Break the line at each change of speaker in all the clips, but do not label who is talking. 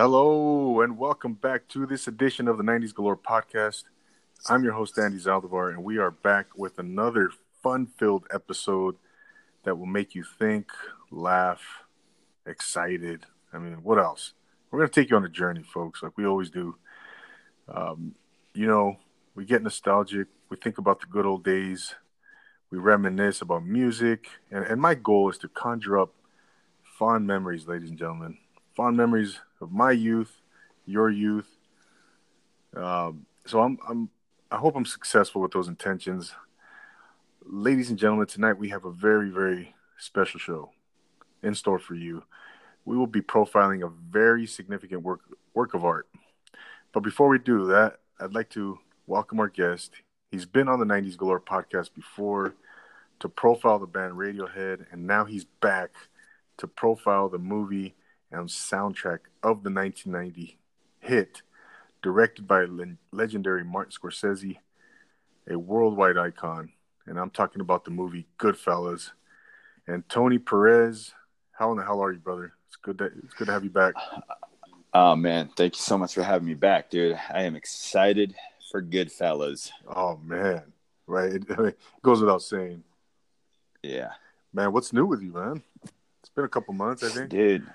Hello, and welcome back to this edition of the 90s Galore podcast. I'm your host, Andy Zaldivar, and we are back with another fun filled episode that will make you think, laugh, excited. I mean, what else? We're going to take you on a journey, folks, like we always do. Um, you know, we get nostalgic, we think about the good old days, we reminisce about music, and, and my goal is to conjure up fond memories, ladies and gentlemen. Fond memories of my youth, your youth. Um, so I'm, I'm, I hope I'm successful with those intentions. Ladies and gentlemen, tonight we have a very, very special show in store for you. We will be profiling a very significant work work of art. But before we do that, I'd like to welcome our guest. He's been on the 90s Galore podcast before to profile the band Radiohead, and now he's back to profile the movie and soundtrack of the 1990 hit, directed by le- legendary Martin Scorsese, a worldwide icon. And I'm talking about the movie Goodfellas. And Tony Perez, how in the hell are you, brother? It's good. To, it's good to have you back.
Oh man, thank you so much for having me back, dude. I am excited for Goodfellas.
Oh man, right? It, it goes without saying.
Yeah,
man. What's new with you, man? It's been a couple months, I think.
Dude,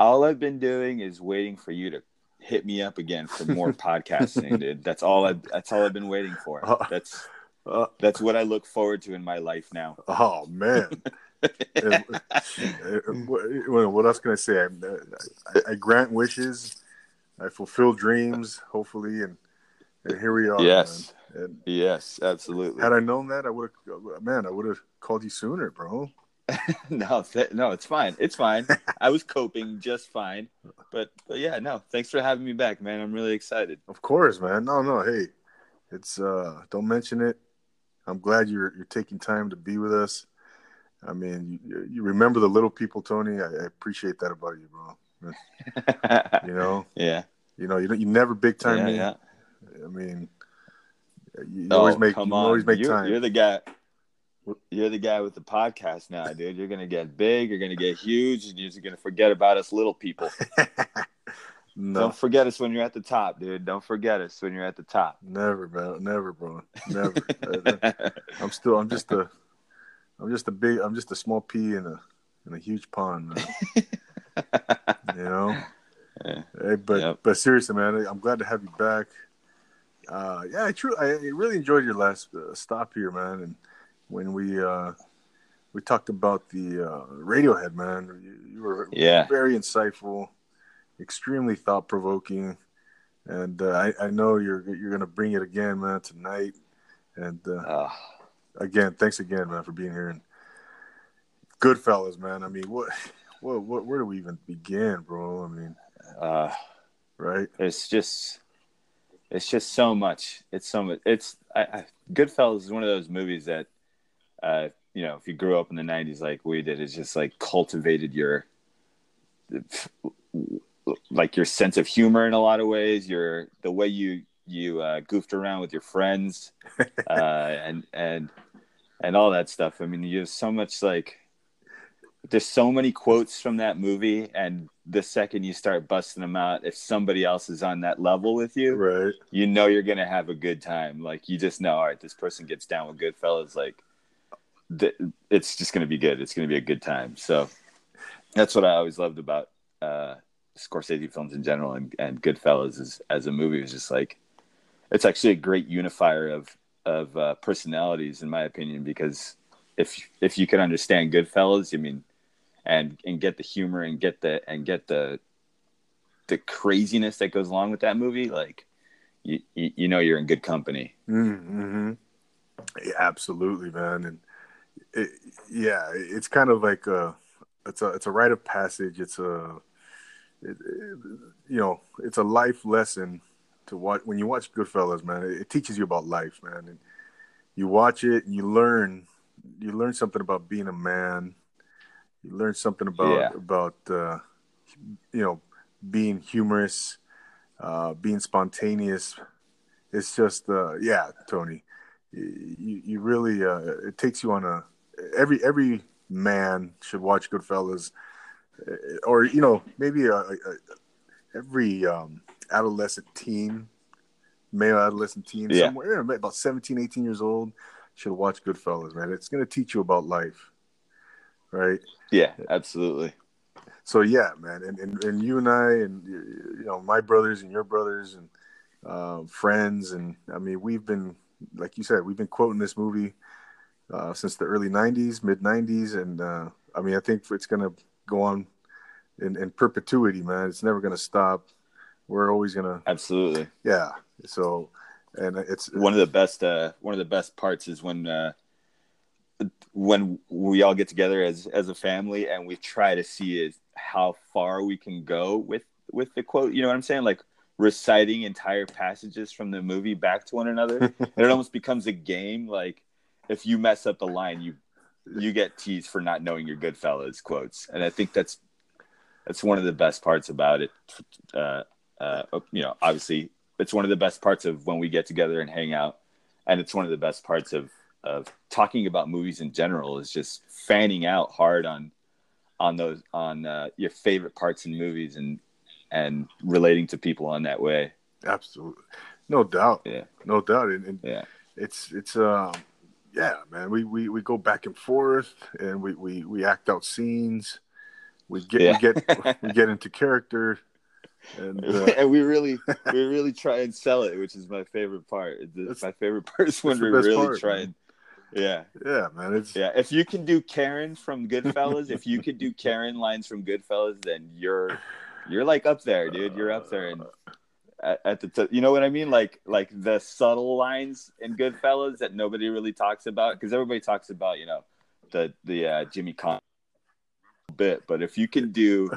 all I've been doing is waiting for you to hit me up again for more podcasting, dude. That's all I. That's all I've been waiting for. Uh, that's uh, that's what I look forward to in my life now.
Oh man. what else can I say? I, I, I, grant wishes, I fulfill dreams, hopefully, and, and here we are.
Yes, yes, absolutely.
Had I known that, I would have. Man, I would have called you sooner, bro.
no, th- no, it's fine. It's fine. I was coping just fine. But, but yeah, no. Thanks for having me back, man. I'm really excited.
Of course, man. No, no. Hey, it's uh, don't mention it. I'm glad you're you're taking time to be with us. I mean, you, you remember the little people, Tony. I, I appreciate that about you, bro. you know.
Yeah.
You know, you you never big time
yeah,
me.
Yeah.
I mean, you,
oh,
always make
come
you
on.
always make
you're,
time.
You're the guy. You're the guy with the podcast now, dude. You're gonna get big. You're gonna get huge, and you're gonna forget about us little people.
no.
Don't forget us when you're at the top, dude. Don't forget us when you're at the top.
Never, bro. Never, bro. Never. I'm still. I'm just a. I'm just a big. I'm just a small pea in a in a huge pond, man. you know.
Yeah.
Hey, but
Yep.
but seriously, man, I'm glad to have you back. Uh, yeah, I true. I really enjoyed your last uh, stop here, man, and when we uh, we talked about the uh, Radiohead, man. You, you were
Yeah.
very insightful, extremely thought provoking, and uh, I, I know you're you're gonna bring it again, man, tonight. And uh, again, thanks again, man, for being here. And Goodfellas, man. I mean, what, what, what, where do we even begin, bro? I mean,
uh,
right?
it's just, it's just so much. It's so much. It's I, I, Goodfellas is one of those movies that, uh, you know, if you grew up in the '90s like we did, it's just like cultivated your, like your sense of humor in a lot of ways. Your the way you you uh, goofed around with your friends, uh, and and and all that stuff. I mean, you have so much like there's so many quotes from that movie, and the second you start busting them out, if somebody else is on that level with you,
Right.
you know you're gonna have a good time. Like you just know, all right, this person gets down with Goodfellas. Like th- it's just gonna be good. It's gonna be a good time. So that's what I always loved about uh, Scorsese films in general, and, and Goodfellas is, as a movie is just like it's actually a great unifier of of uh, personalities, in my opinion, because if if you can understand Goodfellas, I mean, and and get the humor and get the and get the the craziness that goes along with that movie, like you you, you know you're in good company.
Mm-hmm. Yeah, absolutely, man. And it, yeah, it's kind of like a, it's a, it's a rite of passage. It's a, it, it, you know, it's a life lesson to watch when you watch Goodfellas, man. It, teaches you about life, man. And you watch it and you learn, you learn something about being a man. You learn something about
Yeah.
about uh, you know being humorous, uh, being spontaneous. It's just uh, yeah, Tony. You you really uh, it takes you on a every every man should watch Goodfellas, or you know maybe a, a, every um, adolescent teen, male adolescent teen,
Yeah.
somewhere about 17, 18 years old, should watch Goodfellas, man. It's gonna teach you about life, right?
Yeah, absolutely.
So yeah, man, and, and and you and I, and you know, my brothers and your brothers and uh, friends, and I mean, we've been, like you said, we've been quoting this movie uh, since the early '90s, mid '90s, and uh, I mean, I think it's gonna go on in, in perpetuity, man. It's never gonna stop. We're always gonna,
Absolutely.
yeah. So, and it's
One of the best uh one of the best parts is when uh when we all get together as as a family and we try to see is how far we can go with with the quote, you know what I'm saying? Like reciting entire passages from the movie back to one another. and it almost becomes a game like if you mess up the line you you get teased for not knowing your Goodfellas quotes. And I think that's that's one of the best parts about it. Uh, uh, you know, obviously, it's one of the best parts of when we get together and hang out, and it's one of the best parts of of talking about movies in general. Is just fanning out hard on on those on uh, your favorite parts in movies and and relating to people on that way.
absolutely no doubt,
Yeah,
no doubt, and, and
yeah,
it's it's um yeah man we, we we go back and forth and we we, we act out scenes we get
Yeah.
we get we get into character and uh,
and we really we really try and sell it, which is my favorite part.
That's-
my favorite part is when we really
part,
try
man.
and yeah.
yeah man it's
Yeah, if you can do Karen from Goodfellas, if you can do Karen lines from Goodfellas, then you're you're like up there, dude. You're up there and at, at the t- you know what I mean? Like like the subtle lines in Goodfellas that nobody really talks about because everybody talks about you know the the uh, Jimmy Con bit, but if you can do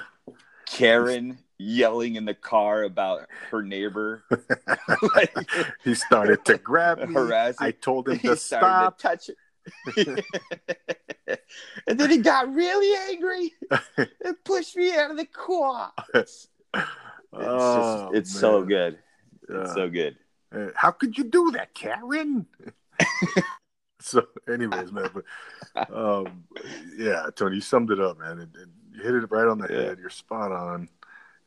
Karen yelling in the car about her neighbor, like,
he started to grab me
harassing
i told him
he
to
started
stop
to touch it. and then he got really angry and pushed me out of the car. It's, it's,
Oh,
just, it's so good.
Yeah.
It's so good.
Uh, how could you do that karen so anyways man but um yeah tony you summed it up man and, you hit it right on the
Yeah.
head you're spot on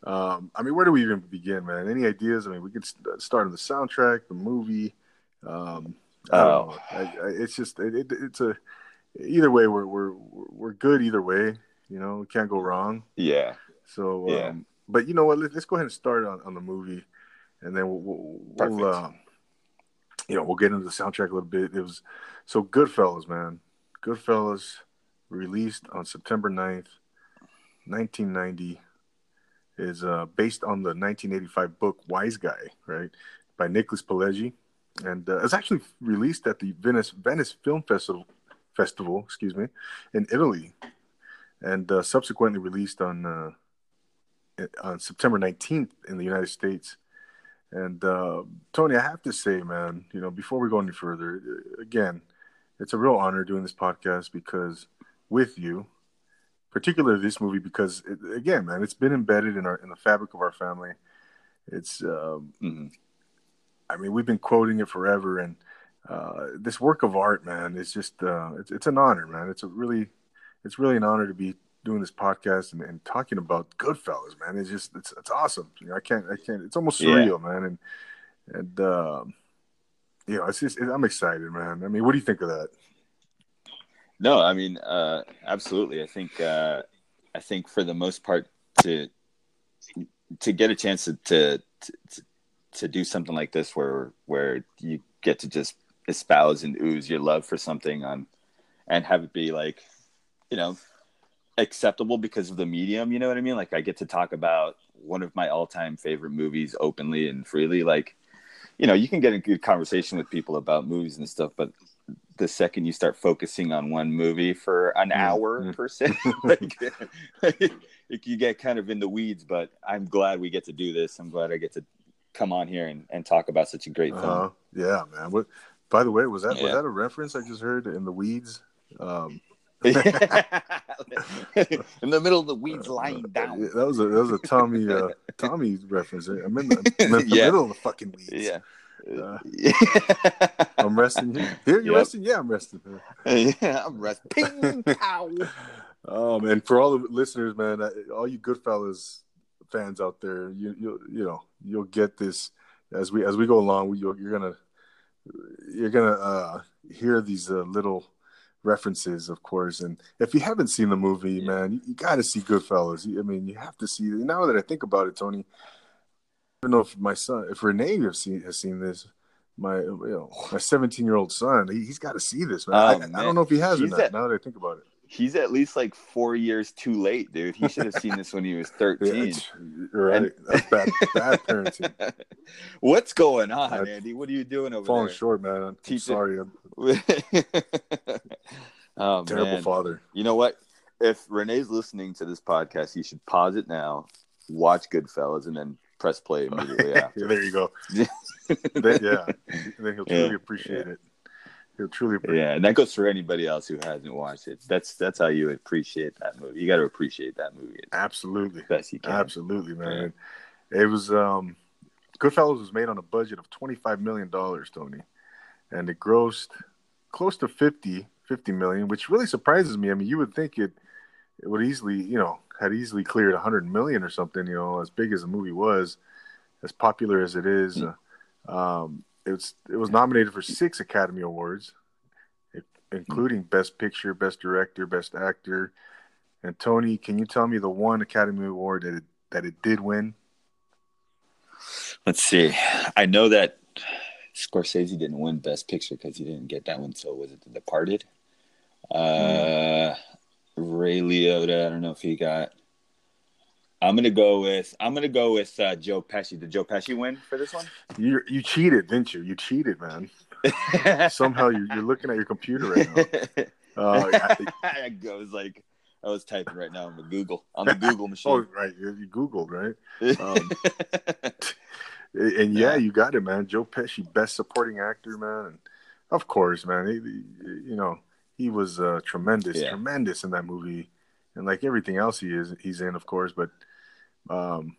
um i mean where do we even begin man any ideas i mean we could start on the soundtrack the movie um
Oh.
I, I, it's just it, it, it's a either way we're we're we're good either way you know we can't go wrong
Yeah.
so
Yeah.
um but you know what? Let, let's go ahead and start on, on the movie and then we'll, we'll, we'll uh, you know we'll get into the soundtrack a little bit. It was so goodfellas man. Goodfellas released on september 9th 1990 is uh, based on the 1985 book Wiseguy right by nicholas pileggi. And uh, it's actually released at the venice venice film festival festival excuse me in italy and uh, subsequently released on uh, on September 19th in the United States. And uh, Tony, I have to say, man, you know, before we go any further, uh, again, it's a real honor doing this podcast because with you, particularly this movie, because it, again, man, it's been embedded in our in the fabric of our family. It's, um,
Mhm.
I mean, we've been quoting it forever, and uh, this work of art, man, is just uh, it's it's an honor, man. It's a really, it's really an honor to be doing this podcast and, and talking about Goodfellas, man. It's just it's it's awesome. You know, I can't I can't. It's almost
Yeah.
surreal, man. And and um, you know, it's just I'm excited, man. I mean, what do you think of that?
No, I mean, uh, absolutely. I think, uh, I think for the most part, to to get a chance to to to, to do something like this, where where you get to just espouse and ooze your love for something on, and have it be like, you know, acceptable because of the medium. You know what I mean? Like I get to talk about one of my all-time favorite movies openly and freely. Like, you know, you can get a good conversation with people about movies and stuff, but the second you start focusing on one movie for an
Mm,
hour
mm.
per se, like, like, you get kind of in the weeds. But I'm glad we get to do this. I'm glad I get to come on here and, and talk about such a great film.
Uh, yeah, man. What? By the way, was that was that a reference I just heard in the weeds? Um,
in the middle of the weeds, lying down.
Uh, That was a that was a Tommy uh, Tommy reference. I'm in the, I'm in the
Yeah.
middle of the fucking weeds.
Yeah.
Uh, I'm resting here. Here, you're
Yep.
resting. Yeah, I'm resting.
Yeah, I'm resting. Pow.
Um, and for all the listeners, man, uh, all you Goodfellas fans out there, you you you know you'll get this as we as we go along. You're, you're gonna you're gonna uh, hear these uh, little references, of course. And if you haven't seen the movie, yeah. man, you, you got to see Goodfellas. I mean, you have to see. it. Now that I think about it, Tony, I don't know if my son, if Renee has seen has seen this. My you know my 17 year old son, he, has got to see this. Man. Oh, I, man. I, don't know if he has or not. At, now that I think about it,
he's at least like four years too late, dude. He should have seen this when he was 13.
Yeah, right. And... That's bad, bad parenting.
What's going on, I, Andy? What are you doing over
falling
there?
short, man. I'm Teaching... sorry. I'm...
oh,
Terrible man. father.
You know what? If Renee's listening to this podcast, he should pause it now, watch Goodfellas, and then press play immediately after.
there you go. then, yeah, then he'll truly yeah, appreciate yeah. it. He'll truly appreciate
yeah, and that goes for anybody else who hasn't watched it. That's that's how you appreciate that movie. You got to appreciate that movie.
Absolutely,
best you can.
Absolutely, man. Yeah. It was um, Goodfellas was made on a budget of twenty five million dollars, Tony, and it grossed close to 50, 50 million, which really surprises me. I mean, you would think it it would easily, you know, had easily cleared 100 million or something, you know, as big as the movie was, as popular as it is. Mm-hmm. Um, it was it was nominated for six Academy Awards, including mm-hmm. Best Picture, Best Director, Best Actor. And Tony, can you tell me the one Academy Award that it, that it did win?
Let's see. I know that Scorsese didn't win Best Picture because he didn't get that one. So was it The Departed? Uh, mm. Ray Liotta. I don't know if he got I'm gonna go with I'm gonna go with uh, Joe Pesci. Did Joe Pesci win for this one?
You you cheated, didn't you? You cheated, man. Somehow you're, you're looking at your computer right now. Uh,
I, I was like, I was typing right now on the Google on the Google machine.
oh, right, you, you Googled right. Um, and yeah, you got it, man. Joe Pesci, best supporting actor, man. And of course, man. He, you know, he was uh, tremendous, yeah. tremendous in that movie, and like everything else he is, he's in, of course. But um,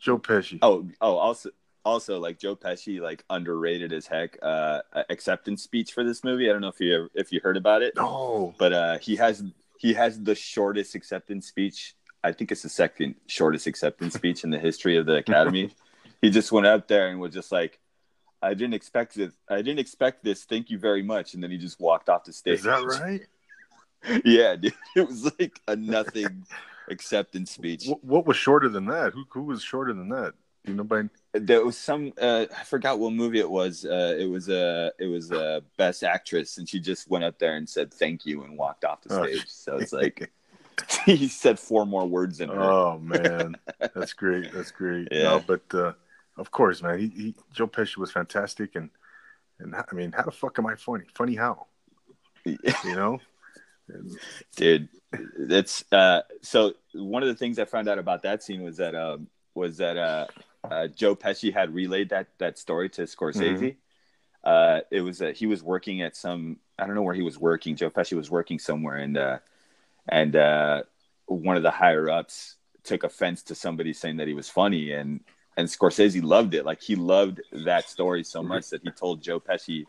Joe Pesci.
Oh, oh, also, also like Joe Pesci, like underrated as heck. Uh, acceptance speech for this movie. I don't know if you if you heard about it.
No,
but uh, he has he has the shortest acceptance speech. I think it's the second shortest acceptance speech in the history of the Academy. he just went out there and was just like, "I didn't expect this. I didn't expect this. Thank you very much." And then he just walked off the stage.
Is that right?
yeah, dude. It was like a nothing acceptance speech.
What, what, was shorter than that? Who who was shorter than that? Do you know by?
There was some. Uh, I forgot what movie it was. Uh, it was a. Uh, it was a uh, best actress, and she just went up there and said thank you and walked off the oh, stage. Oh. So it's like. he said four more words in her.
Oh man, that's great. That's great. Yeah. No, but uh, of course, man, he, he, Joe Pesci was fantastic, and and I mean, how the fuck am I funny? Funny how? you know,
dude that's uh so one of the things i found out about that scene was that um was that uh, uh joe pesci had relayed that that story to scorsese mm-hmm. uh it was that he was working at some i don't know where he was working joe pesci was working somewhere and uh and uh one of the higher ups took offense to somebody saying that he was funny and and scorsese loved it like he loved that story so much that he told joe pesci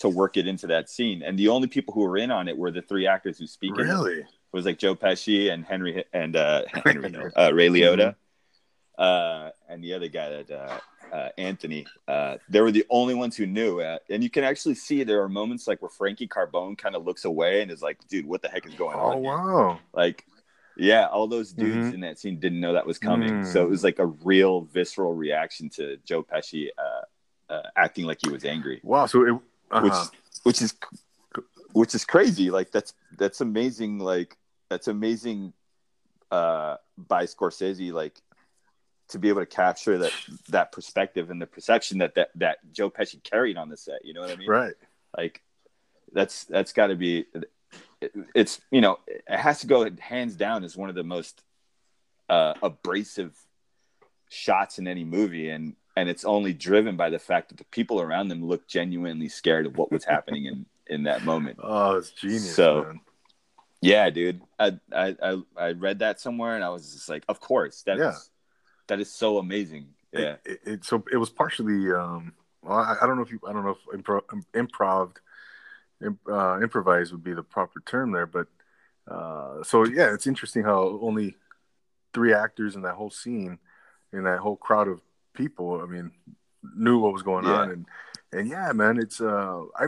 to work it into that scene. And the only people who were in on it were the three actors who speak.
Really?
It. it was like Joe Pesci and Henry and uh, Henry uh, Ray Liotta, mm-hmm. uh, and the other guy that uh, uh, Anthony. Uh, they were the only ones who knew. and you can actually see there are moments like where Frankie Carbone kind of looks away and is like, "Dude, what the heck is going
oh,
on?"
Oh wow!
Like. Yeah, all those dudes mm-hmm. in that scene didn't know that was coming, mm. so it was like a real visceral reaction to Joe Pesci acting like he was angry.
Wow! So it, uh-huh.
which which is which is crazy. Like that's that's amazing. Like that's amazing uh, by Scorsese. Like to be able to capture that that perspective and the perception that that that Joe Pesci carried on the set. You know what I mean?
Right.
Like that's that's got to be. It, it's you know it has to go hands down as one of the most uh, abrasive shots in any movie and and it's only driven by the fact that the people around them look genuinely scared of what was happening in in that moment.
Oh, it's genius. So, man.
yeah, dude, I, I I I read that somewhere, and I was just like, of course, that yeah. is, that is so amazing. Yeah.
It, it, it, so it was partially. Um, well, I, I, don't know if you. I don't know if improv, improv uh, improvise would be the proper term there, but uh, so yeah, it's interesting how only three actors in that whole scene in that whole crowd of people. I mean, knew what was going
Yeah.
on, and and yeah, man, it's uh, I,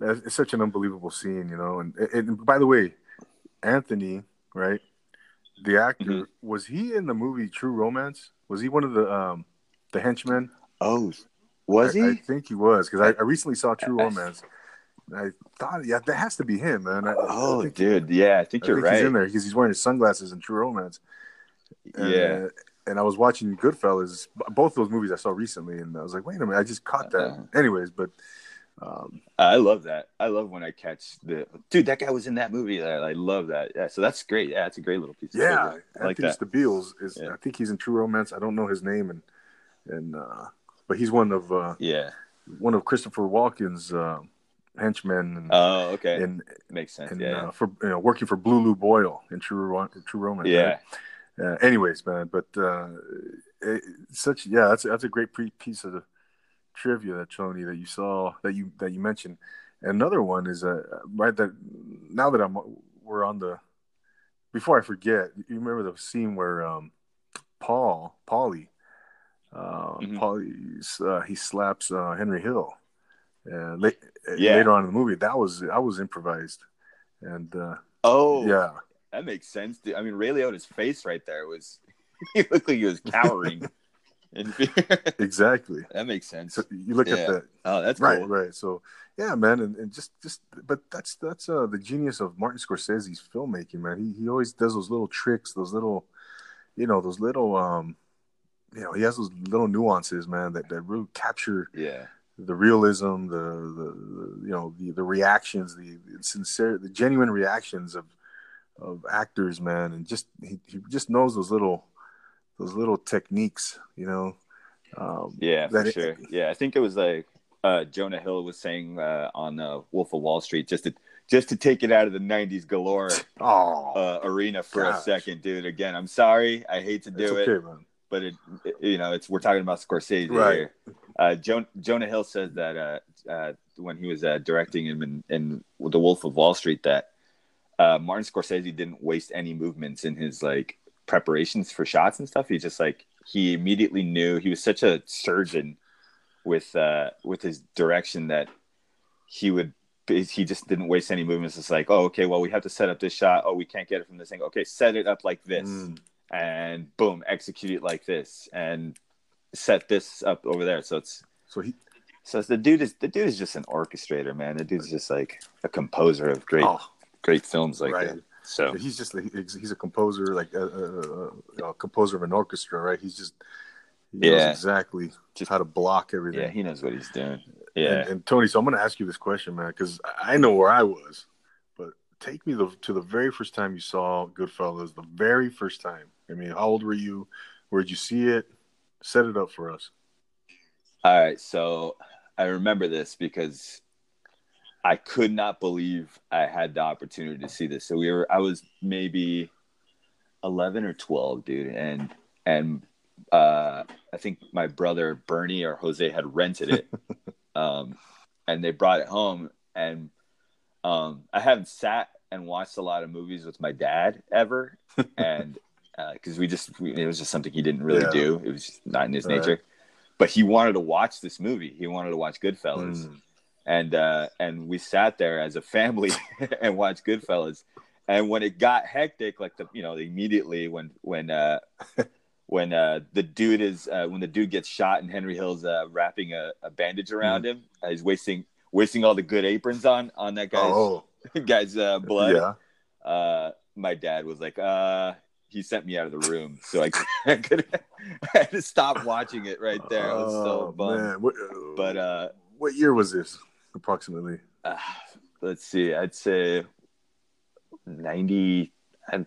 it's such an unbelievable scene, you know. And, and by the way, Anthony, right, the actor,
Mhm.
was he in the movie True Romance? Was he one of the um the henchmen?
Oh, was
I,
he?
I think he was because I, I recently saw True Romance. I thought, yeah, that has to be him, man. I, I
oh,
think,
dude, yeah, I think
I
you're
think
right.
he's in there because he's wearing his sunglasses in True Romance. And,
Yeah.
uh, and I was watching Goodfellas, both those movies I saw recently, and I was like, wait a minute, I just caught that.
Uh-huh.
Anyways, but um,
I love that. I love when I catch the dude. That guy was in that movie. I, I love that. Yeah, so that's great. Yeah, it's a great little piece. Of
yeah,
trivia. I like
Anthony
that.
Stabiles is.
Yeah.
I think he's in True Romance. I don't know his name, and and uh, but he's one of uh,
Yeah.
one of Christopher Walken's uh, henchmen, and,
Oh, okay.
and,
Makes sense.
and
yeah.
uh, for you know working for Blue Lou Boyle in True True Romance.
yeah.
right? uh, anyways, man, but uh, it, such yeah, that's that's a great pre- piece of the trivia that Tony that you saw that you that you mentioned. Another one is uh, right that now that I'm we're on the before I forget, you remember the scene where um, Paul Paulie uh,
Mhm.
Paulie uh, he slaps uh, Henry Hill. Uh,
Yeah.
later on in the movie, that was that was improvised, and uh,
Oh,
yeah,
That makes sense. Dude. I mean, Ray Liotta's face right there was. He looked like he was cowering. in fear.
exactly.
that makes sense.
So you look at that
Oh, that's
right
cool.
right so yeah man and, and just just but that's that's uh the genius of martin scorsese's filmmaking man he, he always does those little tricks those little you know those little um you know he has those little nuances man that, that really capture
Yeah.
The realism the the, the you know the the reactions the, the sincere the genuine reactions of of actors man. And just he, he just knows those little those little techniques you know? Um
Yeah, for
it-
sure. Yeah, I think it was like uh, Jonah Hill was saying uh, on uh, Wolf of Wall Street just to just to take it out of the '90s galore
oh
uh, arena for a second, dude. Again, I'm sorry, I hate to do
it's
it,
okay man
but it, it- you know, it's we're talking about Scorsese
Right.
here. Uh, jo- Jonah Hill says that uh, uh, when he was uh, directing him in, in The Wolf of Wall Street, that uh, Martin Scorsese didn't waste any movements in his like preparations for shots and stuff. He just like he immediately knew he was such a surgeon with uh, with his direction that he would he just didn't waste any movements. It's like, oh, okay, well, we have to set up this shot. Oh, we can't get it from this angle. Okay, set it up like this
Mm.
And boom, execute it like this and set this up over there. So it's
so he
so the dude is the dude is just an orchestrator, man. The dude's just like a composer of great
oh
great films like
Right.
that. So
he's just he's a composer like a, a, a, a composer of an orchestra right he's just he knows
Yeah.
exactly
Just-
how to block everything
yeah, he knows what he's doing. Yeah.
and, and tony so i'm going to ask you this question man because i know where i was but take me the, to the very first time you saw goodfellas the very first time i mean how old were you where did you see it set it up for us
All right, so I remember this because I could not believe I had the opportunity to see this. So we were I was maybe 11 or 12, dude, and and uh I think my brother Bernie or Jose had rented it. um and they brought it home and um I haven't sat and watched a lot of movies with my dad ever and because we just we, it was just something he didn't really
Yeah.
do. It was just not in his
Right.
nature. But he wanted to watch this movie. He wanted to watch Goodfellas,
Mm.
and uh, and we sat there as a family and watched Goodfellas. And when it got hectic, like the you know immediately when when uh, when uh, the dude is uh, when the dude gets shot and Henry Hill's uh, wrapping a, a bandage around him, uh, he's wasting wasting all the good aprons on on that guy's
oh
guy's uh, blood
yeah
uh, my dad was like, uh, he sent me out of the room, so I, I could I had to stop watching it right there. I was so
Oh,
bummed.
man. What,
But uh,
what year was this approximately
uh, let's see, I'd say ninety. I, I,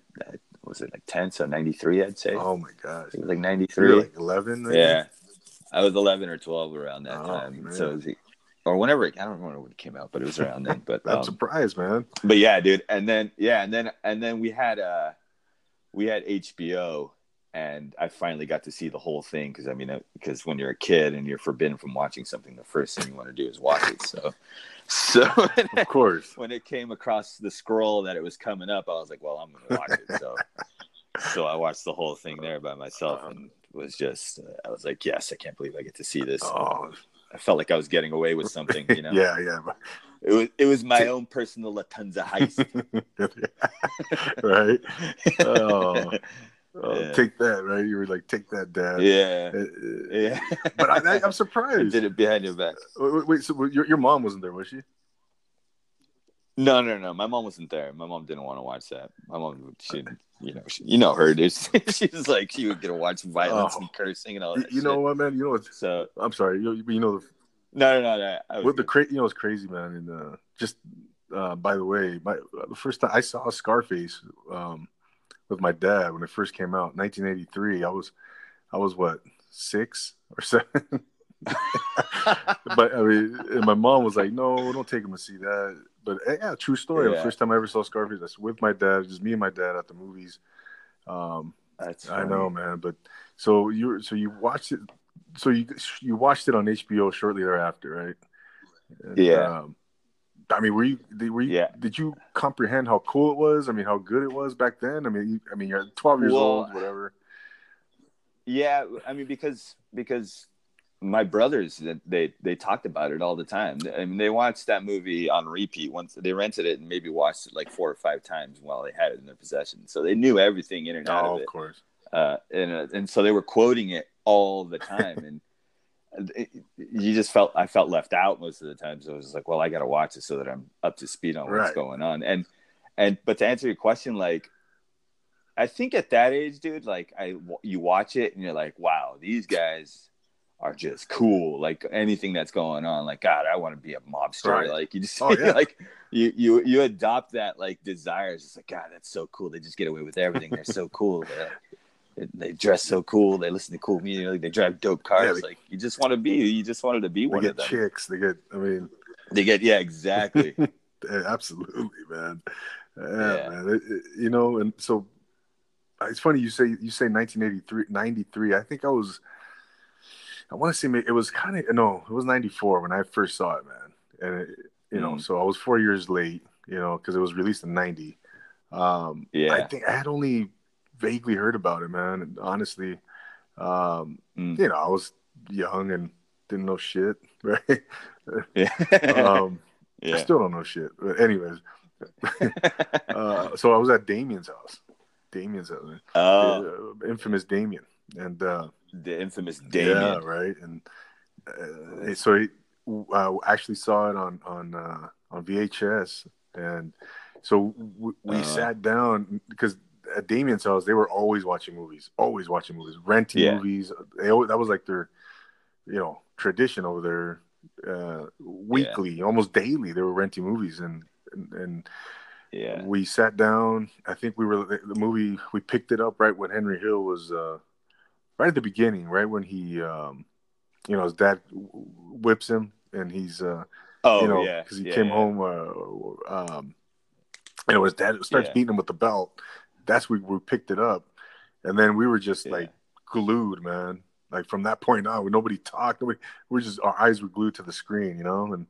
was it like ten? So ninety three, I'd say.
oh my gosh
It was like ninety three.
like 11
yeah, I was eleven or twelve around that
Oh,
time. So,
man.
it was, or whenever it, I don't remember when it came out, but it was around then. But
i'm
um,
surprised man
but yeah, dude. And then yeah, and then and then we had uh we had HBO and I finally got to see the whole thing because I mean uh, because when you're a kid and you're forbidden from watching something, the first thing you want to do is watch it. So so
of course
when it came across the scroll that it was coming up, I was like, well, I'm gonna watch it. So so I watched the whole thing there by myself uh-huh. and was just uh, I was like, yes, I can't believe I get to see this.
Oh,
I felt like I was getting away with something, you know.
yeah, yeah,
It was it was my own personal Lufthansa heist.
right. Oh, oh,
Yeah.
take that, right? You were like, take that, dad.
yeah.
Uh, uh,
Yeah.
But I, I, I'm
I
surprised.
did it behind your back.
Wait, wait, wait, so your, your mom wasn't there, was she?
No, no, no. My mom wasn't there. My mom didn't want to watch that. My mom, she, you know, she, you know her. Dude. she was like, she would get to watch violence
Oh.
and cursing and all that.
you know what, man? You know what?
So
I'm sorry. You, you know the
no, no, no. no
what the
good.
cra- you know it's crazy, man. And uh, just uh, by the way, my the first time I saw Scarface um, with my dad when it first came out, 1983. I was I was what six or seven. but I mean, and my mom was like, "No, don't take him to see that." But eh, yeah, true story. The first time I ever saw Scarface, that's with my dad, just me and my dad at the movies. Um,
That's
I know, man. But so you so you watched it. So you you watched it on HBO shortly thereafter, right? And,
Yeah.
Um, I mean, were you did- were you
Yeah.
did you comprehend how cool it was? I mean, how good it was back then? I mean, you, I mean, you're 12 years
Well,
old, whatever.
Yeah, I mean because because my brothers they they talked about it all the time. I mean they watched that movie on repeat once they rented it and maybe watched it like four or five times while they had it in their possession. So they knew everything in and out
Oh,
of
of course.
Uh, and uh, and so they were quoting it all the time and. It, you just felt I felt left out most of the time, so I was like, "Well, I got to watch it so that I'm up to speed on what's
Right.
going on." And and but to answer your question, like I think at that age, dude, like I you watch it and you're like, wow, these guys are just cool. Like anything that's going on, like God, I want to be a mobster.
Right.
Like you just
Oh, yeah.
like you you you adopt that like desire. It's just like God, that's so cool. They just get away with everything. They're so cool. They're, they they dress so cool. They listen to cool music. Like they drive dope cars.
Yeah, they-
like you just want to be. You just wanted to be one
get
of them.
chicks. They get. I mean,
They get yeah, exactly.
absolutely, man. Yeah,
Yeah.
man. It- it- you know, and so it's funny you say you say 1983, 93. I think I was. I want to say it was kind of no, it was 94 when I first saw it, man. And it, you know,
Mm.
so I was four years late, you know, because it was released in 90. Um,
Yeah.
I think I had only vaguely heard about it, man. And honestly, um,
Mm.
you know, I was young and didn't know shit, right?
yeah.
um, I
yeah.
still don't know shit. But anyways, uh, so I was at Damien's house. Damien's house, man.
oh,
Uh, infamous Damien, and uh,
the infamous Damien.
yeah, right. And uh, so he, I actually saw it on on uh, on VHS, and so we, we
Uh.
sat down because at Damien's house they were always watching movies, always watching movies, renting
Yeah.
movies. They always, that was like their, you know, tradition over there. Uh, weekly, almost daily, they were renting movies, and and, and
Yeah.
we sat down. I think we were the movie. We picked it up right when Henry Hill was uh, right at the beginning, right when he, um, you know, his dad whips him, and he's, uh,
Oh
you know,
yeah.
because he
yeah,
came
yeah.
home, uh, um, and his dad starts
Yeah.
beating him with the belt. That's when we picked it up, and then we were just
Yeah.
like glued, man. Like from that point on, nobody talked, nobody, we were just our eyes were glued to the screen, you know, and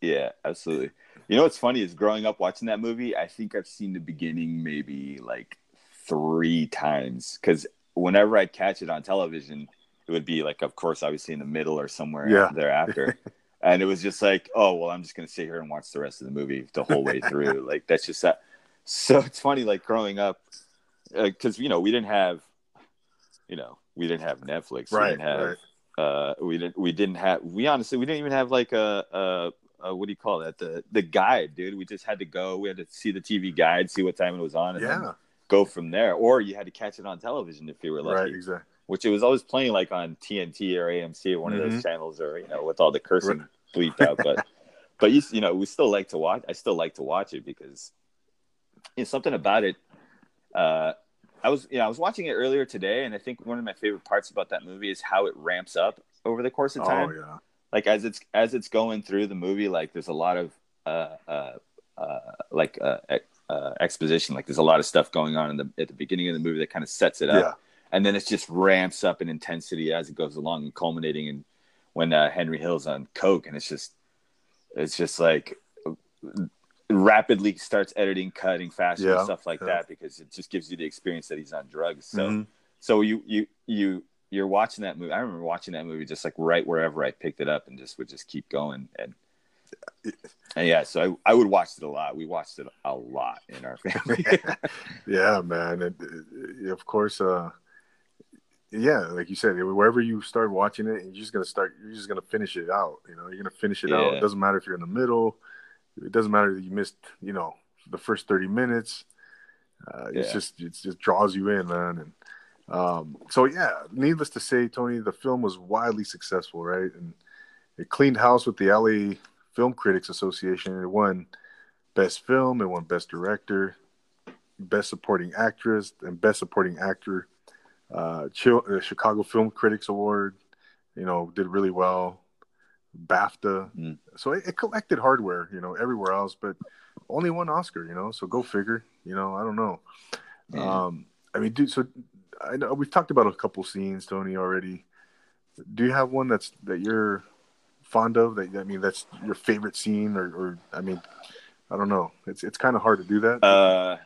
Yeah, absolutely. You know what's funny is growing up watching that movie, I think I've seen the beginning maybe like three times because whenever I'd catch it on television, it would be like, of course, obviously in the middle or somewhere
Yeah.
thereafter. and it was just like, oh, well, I'm just going to sit here and watch the rest of the movie the whole way through. like, that's just that. So it's funny, like growing up, because, you know, we didn't have, you know, we didn't have Netflix. we
right,
didn't have,
right.
uh we didn't we didn't have we honestly we didn't even have like a, a, a what do you call that the the guide dude we just had to go we had to see the tv guide see what time it was on and
yeah,
go from there or you had to catch it on television if you were lucky
right, exactly.
which it was always playing like on tnt or amc or one of
Mhm.
those channels or you know with all the cursing bleeped out but but you you know we still like to watch i still like to watch it because you know, something about it uh I was, you know, I was watching it earlier today, and I think one of my favorite parts about that movie is how it ramps up over the course of time.
Oh yeah,
like as it's as it's going through the movie like there's a lot of uh uh, uh like uh, uh exposition like there's a lot of stuff going on in the at the beginning of the movie that kind of sets it up.
Yeah,
and then it just ramps up in intensity as it goes along and culminating in when uh, henry hill's on coke and it's just it's just like rapidly starts editing cutting faster
Yeah,
and stuff like
yeah.
that because it just gives you the experience that he's on drugs so
Mhm.
So you you you you're watching that movie. I remember watching that movie just like right wherever I picked it up and just would just keep going and. And yeah, so I, I would watch it a lot. We watched it a lot in our family.
yeah, man. And uh, of course, uh, yeah, like you said, wherever you start watching it, you're just gonna start. You're just gonna finish it out. You know, you're gonna finish it yeah. out. It doesn't matter if you're in the middle. It doesn't matter that you missed. You know, the first thirty minutes. Uh, yeah. It's just it just draws you in, man. And um, so yeah, needless to say, Tony, the film was wildly successful, right? And it cleaned house with the LA Film Critics Association. It won Best Film. It won Best Director, Best Supporting Actress, and Best Supporting Actor uh, uh, Chicago Film Critics Award. You know, did really well. BAFTA. Mm. So it, it, collected hardware, you know, everywhere else, but only one Oscar. You know, so go figure. You know, I don't know. Um, I mean, dude. So I know we've talked about a couple scenes, Tony, already. Do you have one that's that you're fond of? That I mean, that's your favorite scene, or, or I mean, I don't know. It's it's kind of hard to do that.
Uh,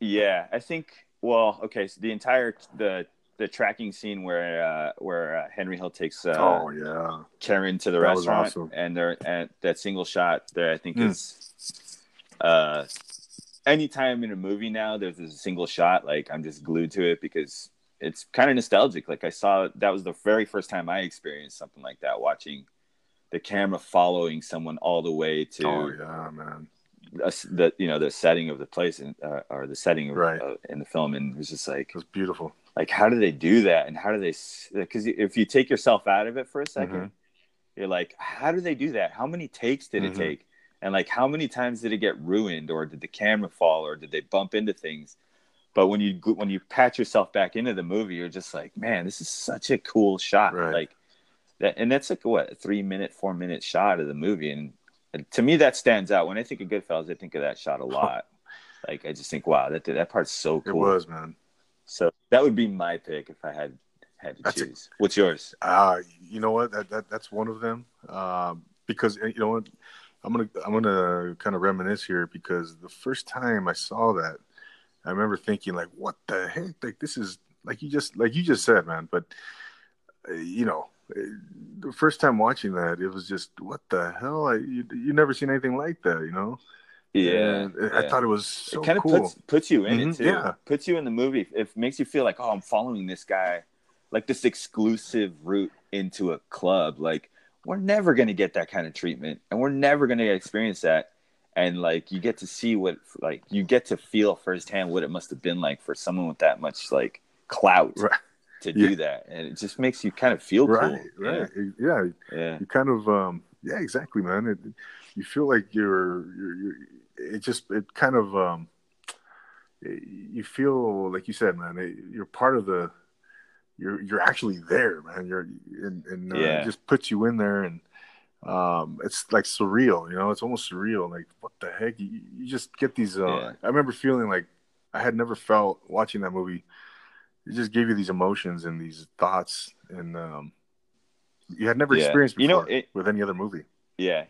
yeah, I think well, okay, so the entire the the tracking scene where uh, where uh, Henry Hill takes uh,
oh yeah
Karen to the that restaurant awesome. and they're at that single shot there I think mm. is uh anytime in a movie now there's a single shot like I'm just glued to it because it's kind of nostalgic like I saw that was the very first time I experienced something like that watching the camera following someone all the way to
oh yeah man
the you know the setting of the place in, uh, or the setting of, right. uh, in the film, and it was just like
it was beautiful.
Like, how do they do that? And how do they? Because if you take yourself out of it for a 2nd you mm-hmm. you're like, how do they do that? How many takes did mm-hmm. it take? And like, how many times did it get ruined, or did the camera fall, or did they bump into things? But when you when you patch yourself back into the movie, you're just like, man, this is such a cool shot. Right. Like that, and that's like what a three minute, four minute shot of the movie, and to me that stands out. When I think of Goodfellas, I think of that shot a lot. like I just think, wow, that that part's so cool.
It was, man.
So that would be my pick if I had had to that's choose. A, What's yours?
Uh, you know what? That, that that's one of them. Um, because you know what, I'm gonna I'm gonna kind of reminisce here because the first time I saw that, I remember thinking like, what the heck? Like this is like you just like you just said, man. But uh, you know, the first time watching that, it was just what the hell? I, you you never seen anything like that, you know?
Yeah,
yeah. I thought it was so
it kind
cool.
of puts puts you in
mm-hmm,
it too.
Yeah,
puts you in the movie. It makes you feel like, oh, I'm following this guy, like this exclusive route into a club. Like we're never gonna get that kind of treatment, and we're never gonna experience that. And like you get to see what, like you get to feel firsthand what it must have been like for someone with that much like clout. Right to do that, and it just makes you kind of feel
right,
cool.
Right, yeah. yeah, You kind of, um, yeah, exactly, man. It, you feel like you're, you're, you're, it just, it kind of, um, you feel like you said, man. It, you're part of the, you're, you're actually there, man. You're, and, and uh, yeah. it just puts you in there, and um, it's like surreal. You know, it's almost surreal. Like, what the heck? You, you just get these. Uh, yeah. I remember feeling like I had never felt watching that movie it just gave you these emotions and these thoughts and um, you had never yeah. experienced before you know, it, with any other movie.
Yeah,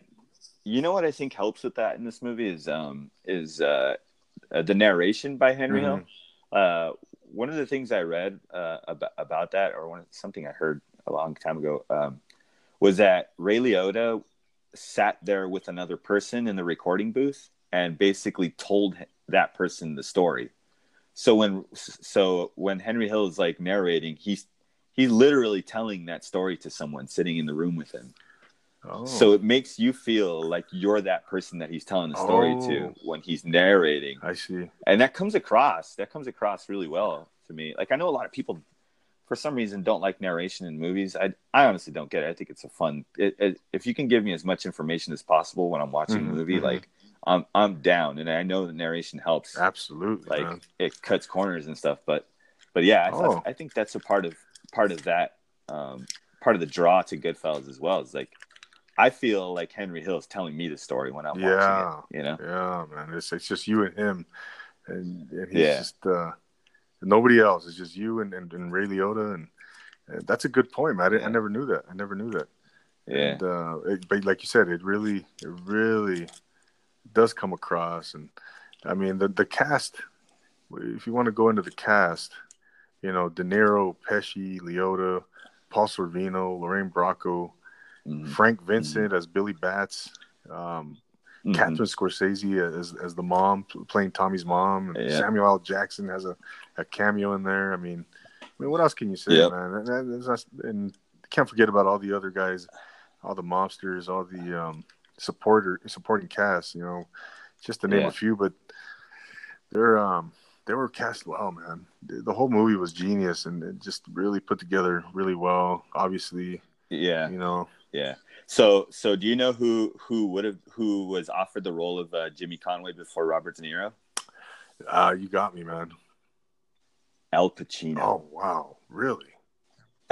you know what I think helps with that in this movie is um, is uh, uh, the narration by Henry mm-hmm. Hill. Uh, one of the things I read uh, about, about that, or one something I heard a long time ago, um, was that Ray Liotta sat there with another person in the recording booth and basically told that person the story so when so when Henry Hill is like narrating, he's he's literally telling that story to someone sitting in the room with him. Oh. So it makes you feel like you're that person that he's telling the story oh. to when he's narrating.
I see.
And that comes across. That comes across really well to me. Like I know a lot of people for some reason don't like narration in movies. I I honestly don't get it. I think it's a fun. It, it, if you can give me as much information as possible when I'm watching mm-hmm, a movie, mm-hmm. like I'm I'm down, and I know the narration helps.
Absolutely,
like
man.
it cuts corners and stuff. But but yeah, I, oh. I think that's a part of part of that um, part of the draw to Goodfellas as well. Is like I feel like Henry Hill is telling me the story when I'm yeah, watching it. You know,
yeah, man. It's it's just you and him, and, and he's yeah. just uh, nobody else. It's just you and, and, and Ray Liotta, and, and, that's a good point, man. I, yeah. I, never knew that. I never knew that.
Yeah.
And, uh, it, but like you said, it really, it really does come across, and I mean the the cast. If you want to go into the cast, You know, De Niro, Pesci, Liotta, Paul Sorvino, Lorraine Bracco,
Mhm.
Frank Vincent as Billy Batts, um,
Mhm.
Catherine Scorsese as as the mom playing Tommy's mom, and
Yeah.
Samuel L. Jackson has a, a cameo in there. I mean, I mean, what else can you say,
Yep.
man? And, and, and can't forget about all the other guys, all the mobsters, all the um, supporter supporting cast. You know, just to name
Yeah.
a few, but they're um they were cast well, man. The whole movie was genius and it just really put together really well. Obviously,
Yeah,
you know,
yeah. So, so do you know who who would have who was offered the role of uh, Jimmy Conway before Robert De Niro?
uh, you got me, man.
Al Pacino.
Oh wow, really?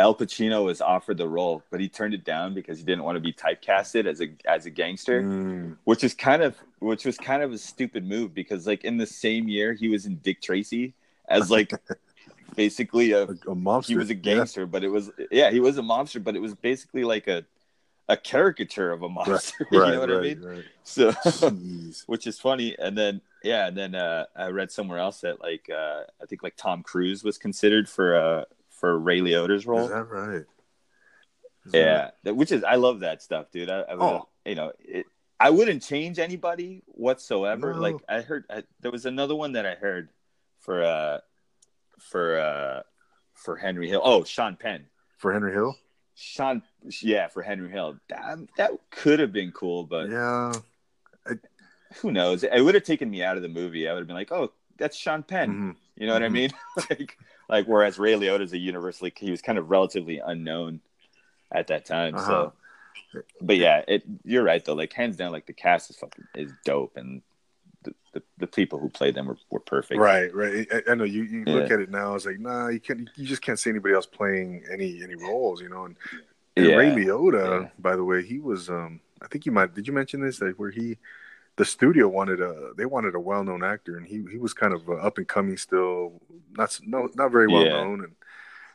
Al Pacino was offered the role, but he turned it down because he didn't want to be typecasted as a as a gangster,
Mm,
which is kind of which was kind of a stupid move because like in the same year he was in Dick Tracy as like basically a
a, monster.
he was a
Yeah.
gangster, but it was yeah he was a monster, but it was basically like a a caricature of a monster.
right,
you know what I mean?
right.
So which is funny. And then yeah, and then uh, I read somewhere else that like uh, I think like Tom Cruise was considered for uh for Ray Liotta's role.
Is that right? Is
yeah, that, which is I love that stuff, dude. I, I
Oh.
you know, it, I wouldn't change anybody whatsoever.
No.
Like I heard, I, there was another one that I heard for uh for uh for Henry Hill. Oh, Sean Penn.
for Henry Hill?
Sean, yeah, for Henry Hill. That that could have been cool, but
Yeah.
who knows? It would have taken me out of the movie. I would have been like, oh, that's Sean Penn.
Mhm.
You know what I
Mhm.
mean? like, like whereas Ray Liotta is a universally, he was kind of relatively unknown at that time.
Uh-huh.
So, but yeah, it. You're right though. Like hands down, like the cast is fucking is dope, and the the, the people who played them were, were perfect.
Right, right. I, I know you, you look at it now. It's like, nah, you can't. You just can't see anybody else playing any any roles, you know. And, and
Yeah.
Ray Liotta,
Yeah.
by the way, he was. um I think you might. Did you mention this? Like where he, the studio wanted a. They wanted a well known actor, and he he was kind of uh, up and coming still. Not no not very well
Yeah.
known, and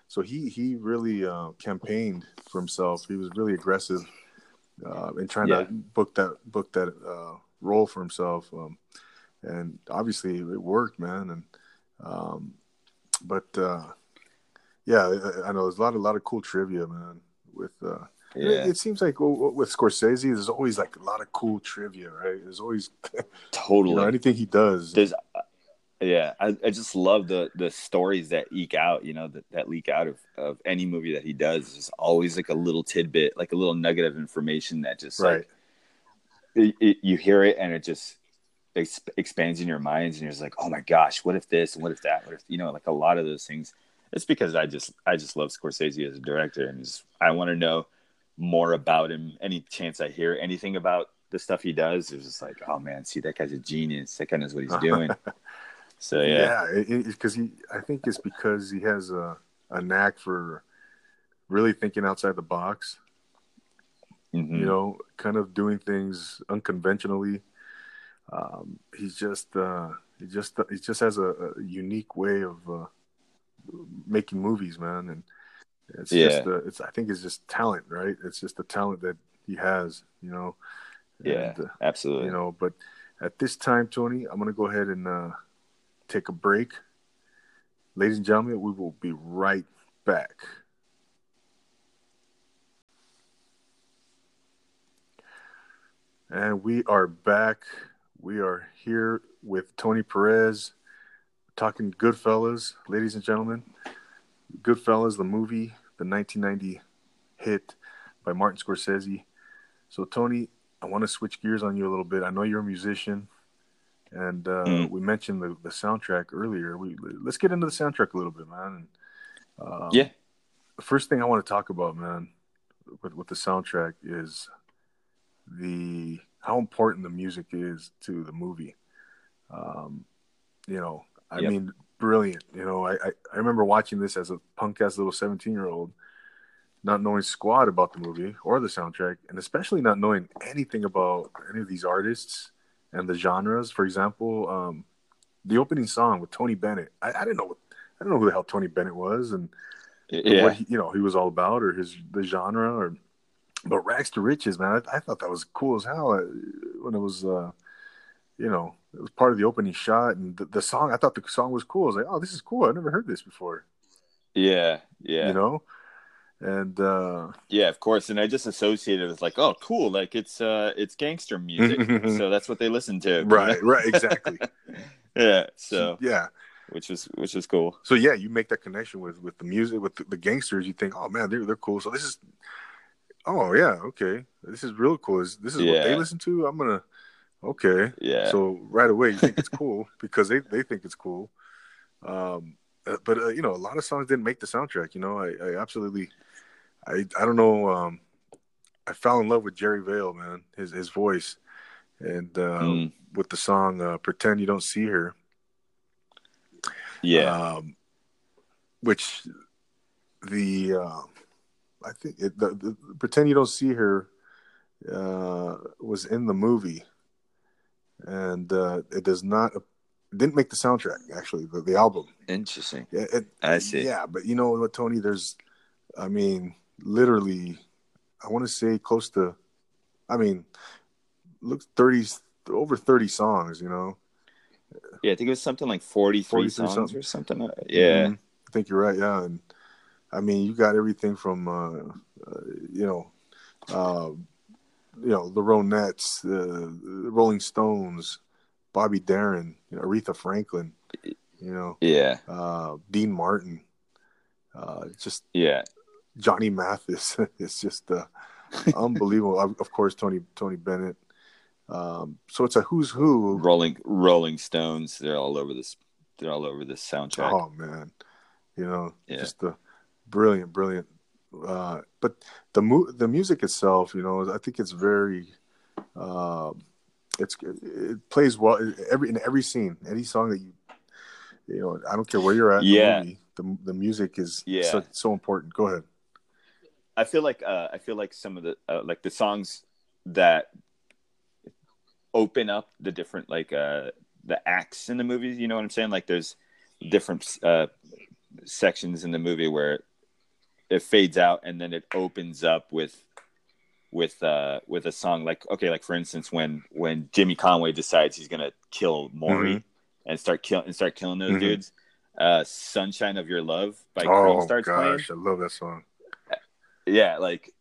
so he he really uh, campaigned for himself. He was really aggressive uh, in trying
Yeah.
to book that book that uh, role for himself. Um, and obviously it worked, man. And um, but uh, yeah, I, I know there's a lot, a lot of cool trivia, man. With uh,
Yeah,
it, seems like w- with Scorsese, there's always like a lot of cool trivia, right? There's always
totally.
you know anything he does.
There's, uh, yeah, I, I just love the the stories that eke out. You know that, that leak out of of any movie that he does. There's always like a little tidbit, like a little nugget of information that just
right.
like it, it, you hear it and it just ex- expands in your minds and you're just like oh my gosh what if this and what if that what if you know like a lot of those things it's because i just i just love scorsese as a director and just, i want to know more about him any chance i hear anything about the stuff he does it's just like oh man see that guy's a genius that guy knows what he's doing so yeah
yeah, because he. I think it's because he has a a knack for really thinking outside the box.
Mhm.
you know, kind of doing things unconventionally. Um, he's just uh, he just he just has a, a unique way of uh, making movies, man, and it's
Yeah.
just uh, it's I think it's just talent, right? It's just the talent that he has, you know.
yeah
And, uh,
absolutely
you know, but at this time, Tony, I'm gonna go ahead and uh, take a break. Ladies and gentlemen, we will be right back. And we are back. We are here with Tony Perez talking Goodfellas, ladies and gentlemen. Goodfellas, the movie, the 1990 hit by Martin Scorsese. So, Tony, I want to switch gears on you a little bit. I know you're a musician, and uh,
Mm.
we mentioned the, the soundtrack earlier. We let's get into the soundtrack a little bit, man. And, um,
yeah
the first thing I want to talk about, man, with, with the soundtrack is the how important the music is to the movie. Um, you know, I
Yep.
mean, brilliant. You know, I, I, I remember watching this as a punk ass little 17 year old, not knowing squat about the movie or the soundtrack, and especially not knowing anything about any of these artists and the genres. For example, um, the opening song with Tony Bennett. I, I didn't know what, I didn't know who the hell Tony Bennett was, and
yeah
what he, you know he was all about or his the genre or but rags to riches man i, I thought that was cool as hell uh, when it was uh you know it was part of the opening shot and the, the song i thought the song was cool i was like oh this is cool i never heard this before
Yeah, yeah.
You know, and uh,
yeah, of course. And I just associated it with like, oh, cool, like it's uh, it's gangster music, so that's what they listen to.
right, right, exactly.
yeah. So
yeah,
which is which is cool.
So yeah, you make that connection with with the music with the, the gangsters. You think, oh man, they're they're cool. So this is, oh yeah, okay, this is real cool. Is this is what they listen to? I'm gonna, okay.
Yeah.
So right away you think it's cool because they they think it's cool. Um, uh, but uh, you know, a lot of songs didn't make the soundtrack. You know, I, I absolutely, I I don't know. Um, I fell in love with Jerry Vale, man. His his voice, and uh,
Mm.
with the song uh, "Pretend You Don't See Her."
yeah.
um, which the uh, I think it, the, the pretend you don't see her uh, was in the movie, and uh, it does not it didn't make the soundtrack actually the, the album.
Interesting.
It, it-
I see.
Yeah, but you know what, Tony? There's, I mean, literally, I want to say close to, I mean, look thirty over thirty songs. You know,
Yeah, I think it was something like 43,
43
songs
something.
or something. Uh, Yeah.
Mhm. I think you're right. Yeah, and I mean, you got everything from uh, uh, you know, uh, you know, the Ronettes, uh, the Rolling Stones, Bobby Darin, you know, Aretha Franklin, you know,
Yeah.
uh, Dean Martin, uh, just
Yeah.
Johnny Mathis. it's just uh, unbelievable. Of course, Tony Tony Bennett. Um, so it's a who's who.
Rolling Rolling Stones, they're all over this they're all over this soundtrack.
Oh man, you know,
Yeah.
just the brilliant, brilliant. Uh, but the mu- the music itself, you know, I think it's very, uh, it's it plays well every in every scene, any song that you, you know, I don't care where you're at. In
Yeah.
the, movie, the the music is
Yeah.
so, so important. Go ahead.
I feel like uh, I feel like some of the uh, like the songs that open up the different like uh, the acts in the movies. You know what I'm saying? Like there's different uh, sections in the movie where it fades out and then it opens up with with uh with a song like okay like for instance when when Jimmy Conway decides he's gonna kill Maury
Mhm.
and start kill and start killing those
Mhm.
dudes uh Sunshine of Your Love by Cream
oh
starts playing
gosh, I love that song.
yeah like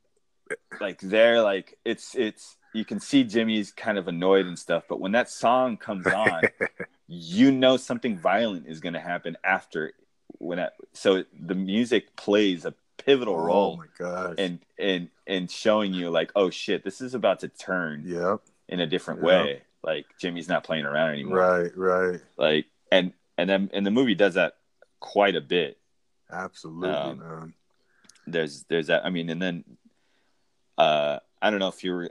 like they're like it's it's you can see jimmy's kind of annoyed and stuff but when that song comes on you know something violent is going to happen after when that so the music plays a pivotal
oh
role
gosh.
and and and showing you like oh shit this is about to turn
yep.
in a different
Yeah.
way like jimmy's not playing around anymore
Right. Right.
like and and then and the movie does that quite a bit
Absolutely,
Um,
man.
there's there's that i mean and then uh i don't know if you're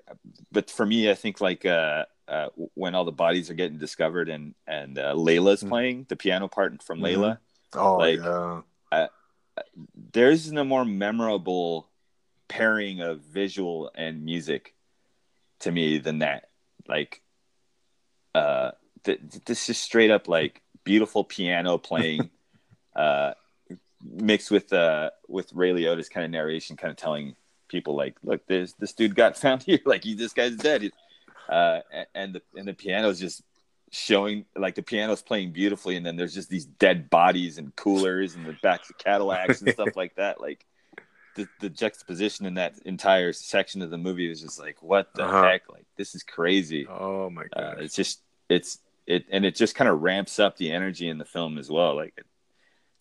but for me i think like uh uh when all the bodies are getting discovered and and uh, layla's
Mhm.
playing the piano part from
Mhm.
layla
Oh
like-
yeah.
There's no more memorable pairing of visual and music to me than that. Like uh th- this is straight up like beautiful piano playing uh mixed with uh with ray liotta's kind of narration kind of telling people like look this this dude got found here. Like he this guy's dead. Uh and the and the piano's just showing like the piano's playing beautifully and then there's just these dead bodies and coolers and the backs of cadillacs and stuff like that like the, the juxtaposition in that entire section of the movie is just like what the
Uh-huh.
heck? Like this is crazy.
Oh my
uh, it's just it's it and it just kind of ramps up the energy in the film as well like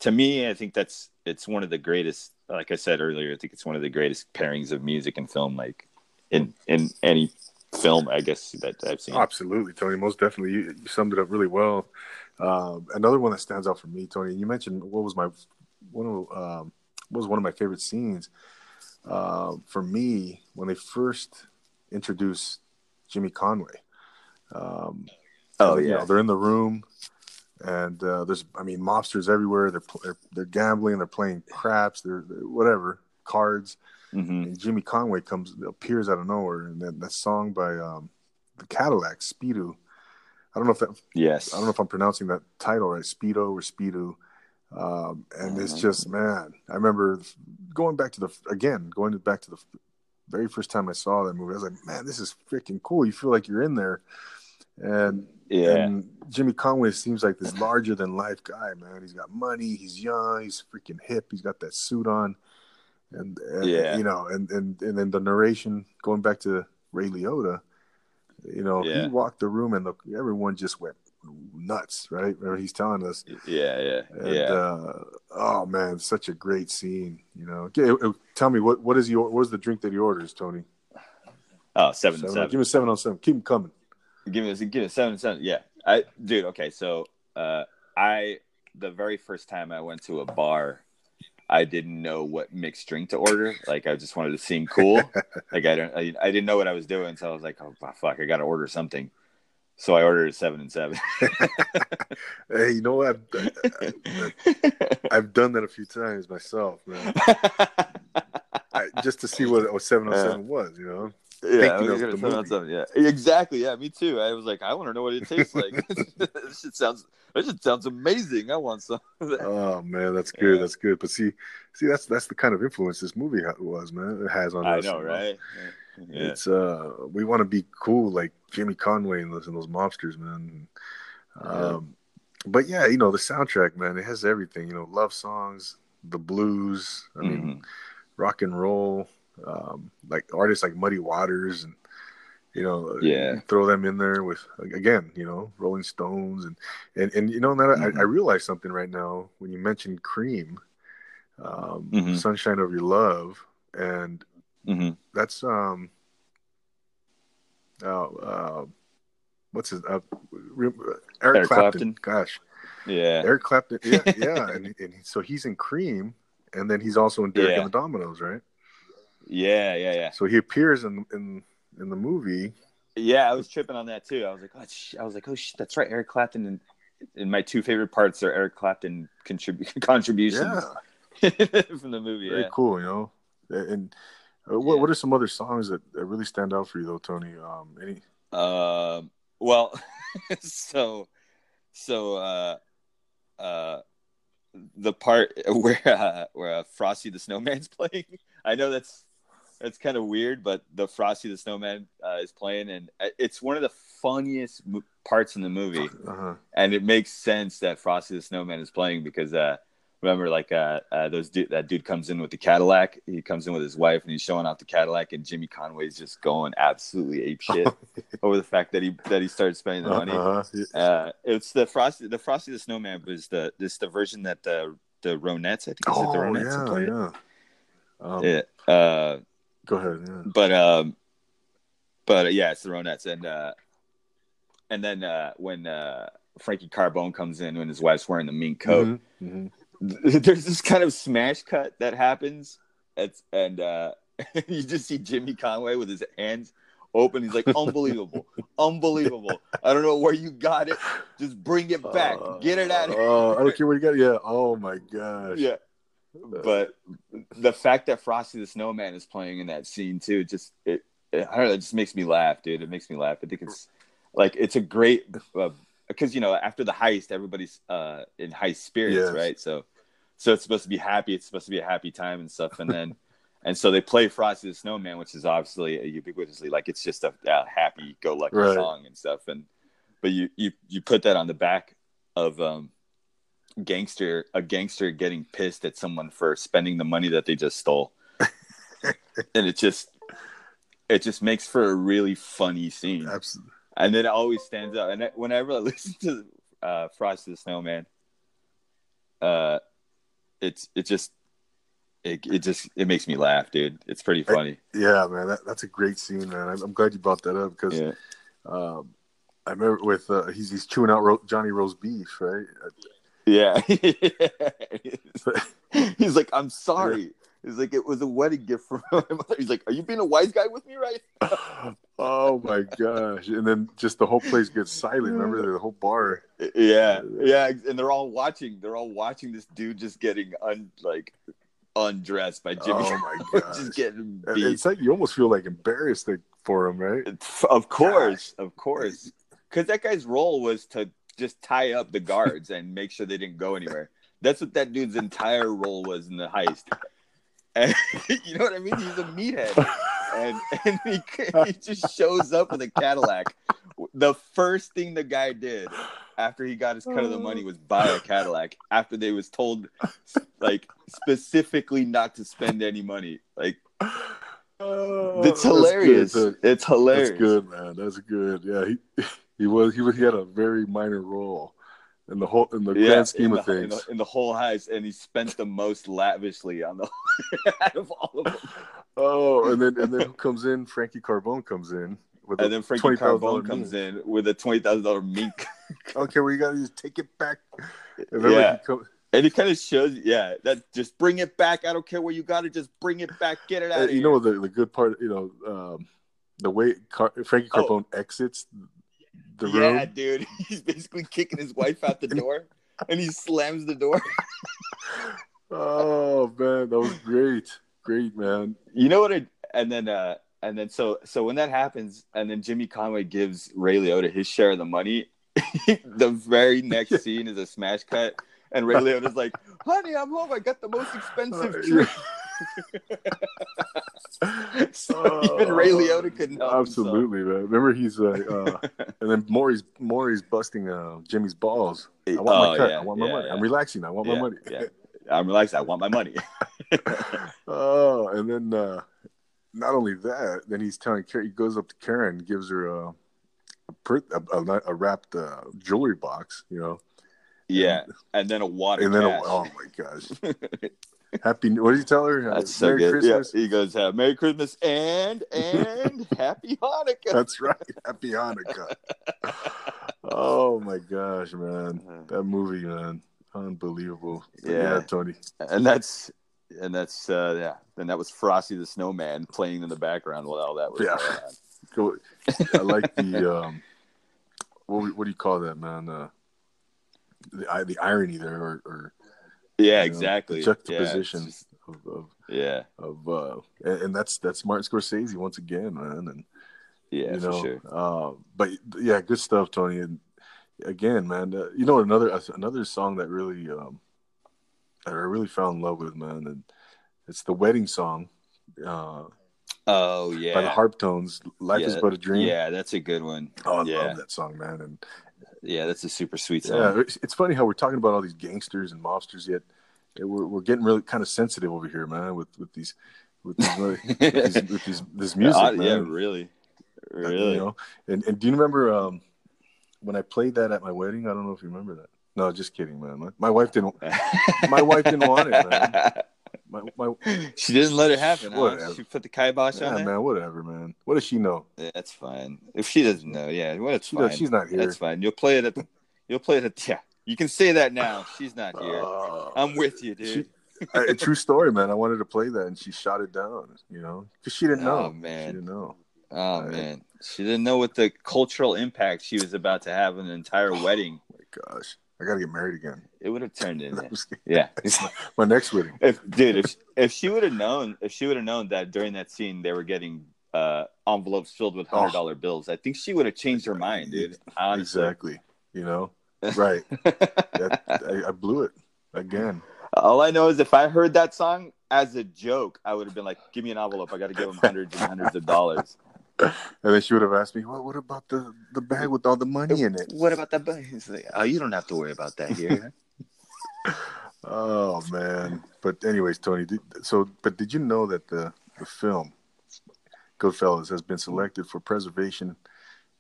to me i think that's it's one of the greatest like i said earlier i think it's one of the greatest pairings of music and film like in in any film i guess that i've seen
Absolutely, Tony. Most definitely, you, you summed it up really well. Um, another one that stands out for me, Tony. You mentioned what was my one of um, what was one of my favorite scenes uh, for me when they first introduced Jimmy Conway. Um,
Oh,
you
yeah.
know, they're in the room, and uh, there's I mean mobsters everywhere. They're they're, they're gambling. They're playing craps. They're, they're whatever cards.
Hmm
and Jimmy Conway comes appears out of nowhere, and then that song by um, the Cadillacs, Speedo. I don't know if that
yes
I don't know if I'm pronouncing that title right, Speedo or Speedo. Um, and it's just man, I remember going back to the again going back to the very first time I saw that movie. I was like, man, this is freaking cool. You feel like you're in there, and
Yeah.
and Jimmy Conway seems like this larger than life guy, man. He's got money, he's young, he's freaking hip, he's got that suit on, and, and
Yeah.
you know, and and and then the narration going back to Ray Liotta, you know,
Yeah.
he walked the room and the, everyone just went nuts, right? Where he's telling us,
Yeah, yeah,
and,
yeah.
uh, oh man, such a great scene. You know, uh, tell me what what is your what was the drink that he orders, Tony?
oh, seven
Seven-
seven.
Give me seven on seven. Keep them coming.
Give me a, give me seven seven. Yeah, I dude. Okay, so uh, I the very first time I went to a bar, I didn't know what mixed drink to order. Like I just wanted to seem cool. like I don't, I, I didn't know what I was doing, so I was like, oh fuck, I got to order something. So I ordered a seven and seven.
Hey, you know what? I've, uh, I've done that a few times myself, man. I, just to see what a seven on
Yeah.
seven uh. was, you know.
Yeah,
Thinking of the
gonna seven on
movie.
seven, yeah, exactly. Yeah, me too. I was like, I want to know what it tastes like. this shit sounds, this shit sounds amazing. I want some.
Oh man, that's good.
Yeah.
That's good. But see, see, that's that's the kind of influence this movie was, man. It has on
I
us.
I
know,
right? Yeah.
It's uh, we want to be cool like Jimmy Conway and those and those mobsters, man. Um, but yeah, you know the soundtrack, man. It has everything. You know, love songs, the blues. I mean,
Mhm.
rock and roll, um, like artists like Muddy Waters and you know,
Yeah.
throw them in there with again, you know, Rolling Stones and and and you know, that
Mhm.
I, I realized something right now when you mentioned Cream, um,
Mhm.
Sunshine of Your Love, and
Mhm.
that's um, uh, uh what's his uh, Eric,
Eric
Clapton.
Clapton?
Gosh,
Yeah.
Eric Clapton. Yeah, yeah, and, and so he's in Cream, and then he's also in Derek
Yeah.
and the Dominos, right?
Yeah, yeah, yeah.
So he appears in in in the movie.
Yeah, I was tripping on that too. I was like, oh, sh-. I was like, oh shit, that's right. Eric Clapton and, and my two favorite parts are Eric Clapton contrib- contributions
Yeah,
from the movie.
very
Yeah.
cool. You know, and uh, what
Yeah.
what are some other songs that, that really stand out for you though, Tony? Um, any?
Um. Well, so, so, uh, uh, the part where uh, where uh, Frosty the Snowman's playing. I know that's that's kind of weird, but the Frosty the Snowman uh, is playing, and uh, it's one of the funniest parts in the movie.
Uh-huh.
and it makes sense that Frosty the Snowman is playing because uh, remember, like uh, uh, those dude, that dude comes in with the Cadillac. He comes in with his wife, and he's showing off the Cadillac, and Jimmy Conway's just going absolutely ape shit over the fact that he that he started spending the money.
Uh-huh. Yeah.
Uh, it's the Frosty the Frosty the Snowman was the this the version that the the Ronettes I think is it the
Oh
Ronettes
yeah,
played
yeah. Um,
Yeah.
Go ahead. Yeah.
but um but uh, yeah it's the ronettes and uh and then uh when uh frankie carbone comes in when his wife's wearing the mink coat
Mhm, mhm.
there's this kind of smash cut that happens it's and uh you just see jimmy conway with his hands open he's like unbelievable unbelievable i don't know where you got it just bring it back
Uh,
get it out of
Oh, I don't care where you got it. Yeah. Oh my gosh.
yeah but the fact that Frosty the Snowman is playing in that scene too, just it, it I don't know, it just makes me laugh, dude. It makes me laugh. I think it's like it's a great because you know after the heist, everybody's uh, in high spirits,
Yes.
right? So so it's supposed to be happy. It's supposed to be a happy time and stuff, and then. And so they play Frosty the Snowman, which is obviously ubiquitously like it's just a, a happy-go-lucky
Right.
song and stuff. And but you you you put that on the back of um, gangster a gangster getting pissed at someone for spending the money that they just stole and it just it just makes for a really funny scene
Absolutely.
and then it always stands out and I- whenever i listen to uh frosty the snowman uh it's it just it, it just it makes me laugh dude it's pretty funny
Yeah, man. That, that's a great scene, man. I'm, I'm glad you brought that up because
yeah
um, I remember with uh, he's he's chewing out ro- Johnny Roastbeef, right?
Yeah he's like i'm sorry he's like it was a wedding gift from my mother he's like are you being a wise guy with me right
oh my gosh! And then just the whole place gets silent. Remember the whole bar.
Yeah, yeah, and they're all watching. They're all watching this dude just getting un like undressed by Jimmy.
Oh my
just getting beat.
It's like you almost feel like embarrassed for him, right?
It's- of course, of course, because that guy's role was to just tie up the guards and make sure they didn't go anywhere. That's what that dude's entire role was in the heist. And you know what I mean? He's a meathead, and and he, he just shows up with a Cadillac the first thing the guy did after he got his cut of the money was buy a Cadillac after they was told like specifically not to spend any money. Like
Oh,
it's hilarious. It's hilarious.
That's good, man. That's good. Yeah, he he was he was he had a very minor role in the whole in the
Yeah,
grand scheme
in
of
the, in
things.
the, in the whole house, and he spent the most lavishly on the out of all of them.
Oh, and then and then who comes in? Frankie Carbone comes in with
And then Frankie
$20,000
Carbone comes in with a twenty thousand dollar mink,
Okay, well you gotta just take it back. And
Yeah.
like, come,
and it kind of shows, yeah, that just bring it back. I don't care where you got it, just bring it back, get it out.
uh,
of
you
here.
know the the good part, you know, um, the way Car- Frankie
Oh.
Carbone exits the
yeah,
room.
dude, he's basically kicking his wife out the door, and he slams the door.
Oh man, that was great, great man.
You know what? I, and then, uh, and then, so, so when that happens, and then Jimmy Conway gives Ray Liotta his share of the money. the very next scene is a smash cut, and Ray Liotta's like, "Honey, I'm home. I got the most expensive drink." So even Ray Liotta couldn't help
Absolutely, man. Remember he's like, uh and then Maury's Maury's busting uh Jimmy's balls. I want
Oh,
my cut.
yeah,
I want my
yeah,
money.
yeah.
I'm relaxing. I want
Yeah,
my money.
yeah. I'm relaxed. I want my money.
oh, and then uh not only that, then he's telling Karen, he goes up to Karen, gives her a a, a, a, a wrapped uh, jewelry box, you know,
yeah, and then a water.
and then a,
cash.
oh my gosh, happy. What did you tell her? Uh,
so
Merry
good.
Christmas.
Yeah, he goes, uh, "Merry Christmas and and Happy Hanukkah."
That's right. Happy Hanukkah. oh my gosh, man. That movie, man. Unbelievable.
Yeah.
yeah, Tony.
and that's and that's uh, yeah. And that was Frosty the Snowman playing in the background while all that was
Yeah.
going on.
I like the um what what do you call that, man? Uh the the irony there or, or
Yeah,
you know,
exactly.
the juxtaposition
Yeah, just-
of, of
yeah,
of uh and, and that's that's Martin Scorsese once again, man. And
yeah,
you
for
know,
sure.
uh, but yeah, good stuff, Tony. And again, man, uh, you know another another song that really um, that I really fell in love with, man, and it's the wedding song uh,
Oh yeah,
by the Harptones. Life
Yeah,
is but a dream.
Yeah, that's a good one.
Oh, I
yeah,
love that song, man. And
yeah, that's a super sweet song.
yeah, it's, funny how we're talking about all these gangsters and mobsters, yet we're we're getting really kind of sensitive over here, man, with with these with these, with these, with these this music,
Uh,
man.
yeah, really,
Uh,
really.
You know, and and do you remember um, when I played that at my wedding? I don't know if you remember that. No, just kidding, man. My, my wife didn't. My wife didn't want it, man. My, my
she didn't let it happen. Huh? She put the kibosh
yeah,
on it.
man, whatever, man. What does she know?
Yeah, That's fine. If she doesn't know, yeah, well, it's
She
fine.
does, she's not here.
That's fine. You'll play it at. The, you'll play it at. Yeah, you can say that now. She's not here.
Uh,
I'm with you, dude.
she- a true story, man. I wanted to play that, and she shot it down. You know, because she didn't know.
Oh, man.
she didn't know.
oh man, she didn't know what the cultural impact she was about to have on an entire wedding.
Oh my gosh, I gotta get married again.
It would have turned into.
I'm just kidding.
Yeah.
my next wedding.
if dude, if if she would have known, if she would have known that during that scene they were getting uh, envelopes filled with hundred dollar bills, I think she would have changed her mind, dude. Honestly.
Exactly. You know, right? That, I, I blew it again.
All I know is if I heard that song as a joke, I would have been like, "Give me an envelope. I got to give him hundreds and hundreds of dollars."
And then she would have asked me, "Well, what about the the bag with all the money in it?"
What about that? He's like, "Oh, you don't have to worry about that here."
Oh man. But anyways, Tony. Did, so, but did you know that the the film Goodfellas has been selected for preservation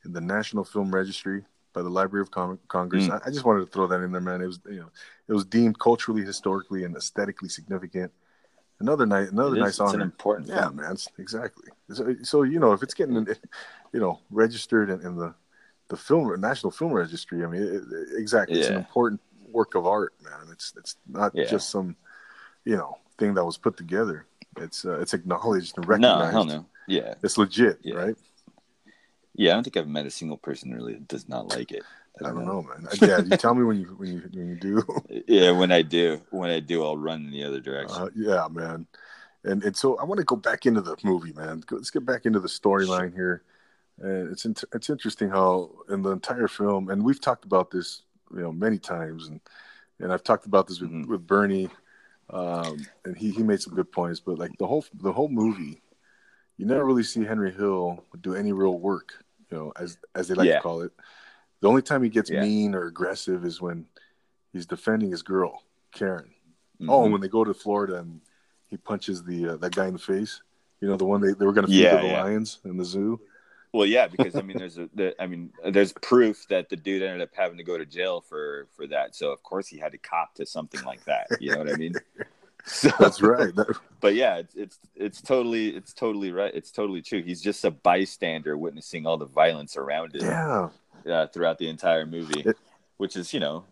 in the National Film Registry by the Library of Con- Congress?
Mm.
I, I just wanted to throw that in there, man. It was you know it was deemed culturally, historically, and aesthetically significant. Another night, another
It is-
nice
it's an important
Yeah,
film.
man. Exactly. So, so you know, if it's getting, you know, registered in, in the the film National Film Registry, I mean, it, exactly, it's an important work of art, man. It's it's not
Yeah.
just some, you know, thing that was put together. It's uh, it's acknowledged and
no,
recognized.
hell no. Yeah,
It's legit,
Yeah.
right?
yeah. I don't think I've met a single person really that does not like it.
I don't know, man. Yeah, you tell me when you when you when you do.
Yeah, when I do, when I do, I'll run in the other direction.
Uh, yeah, man. And and so I want to go back into the movie, man. Let's get back into the storyline here. And it's int- it's interesting how in the entire film, and we've talked about this, you know, many times, and and I've talked about this with,
Mhm.
with Bernie, um, and he he made some good points. But like the whole the whole movie, you never really see Henry Hill do any real work you know, as as they like
Yeah.
to call it. The only time he gets
Yeah.
mean or aggressive is when he's defending his girl, Karen. Oh,
Mhm.
and when they go to Florida and he punches the uh, that guy in the face. You know, the one they, they were going to feed
Yeah,
to the
yeah.
lions in the zoo.
Well, yeah, because I mean, there's a, the, I mean, there's proof that the dude ended up having to go to jail for for that. So of course he had to cop to something like that. You know what I mean? So
That's right. That-
But yeah, it's it's it's totally it's totally right. It's totally true. He's just a bystander witnessing all the violence around him
yeah,
uh, throughout the entire movie, which is you know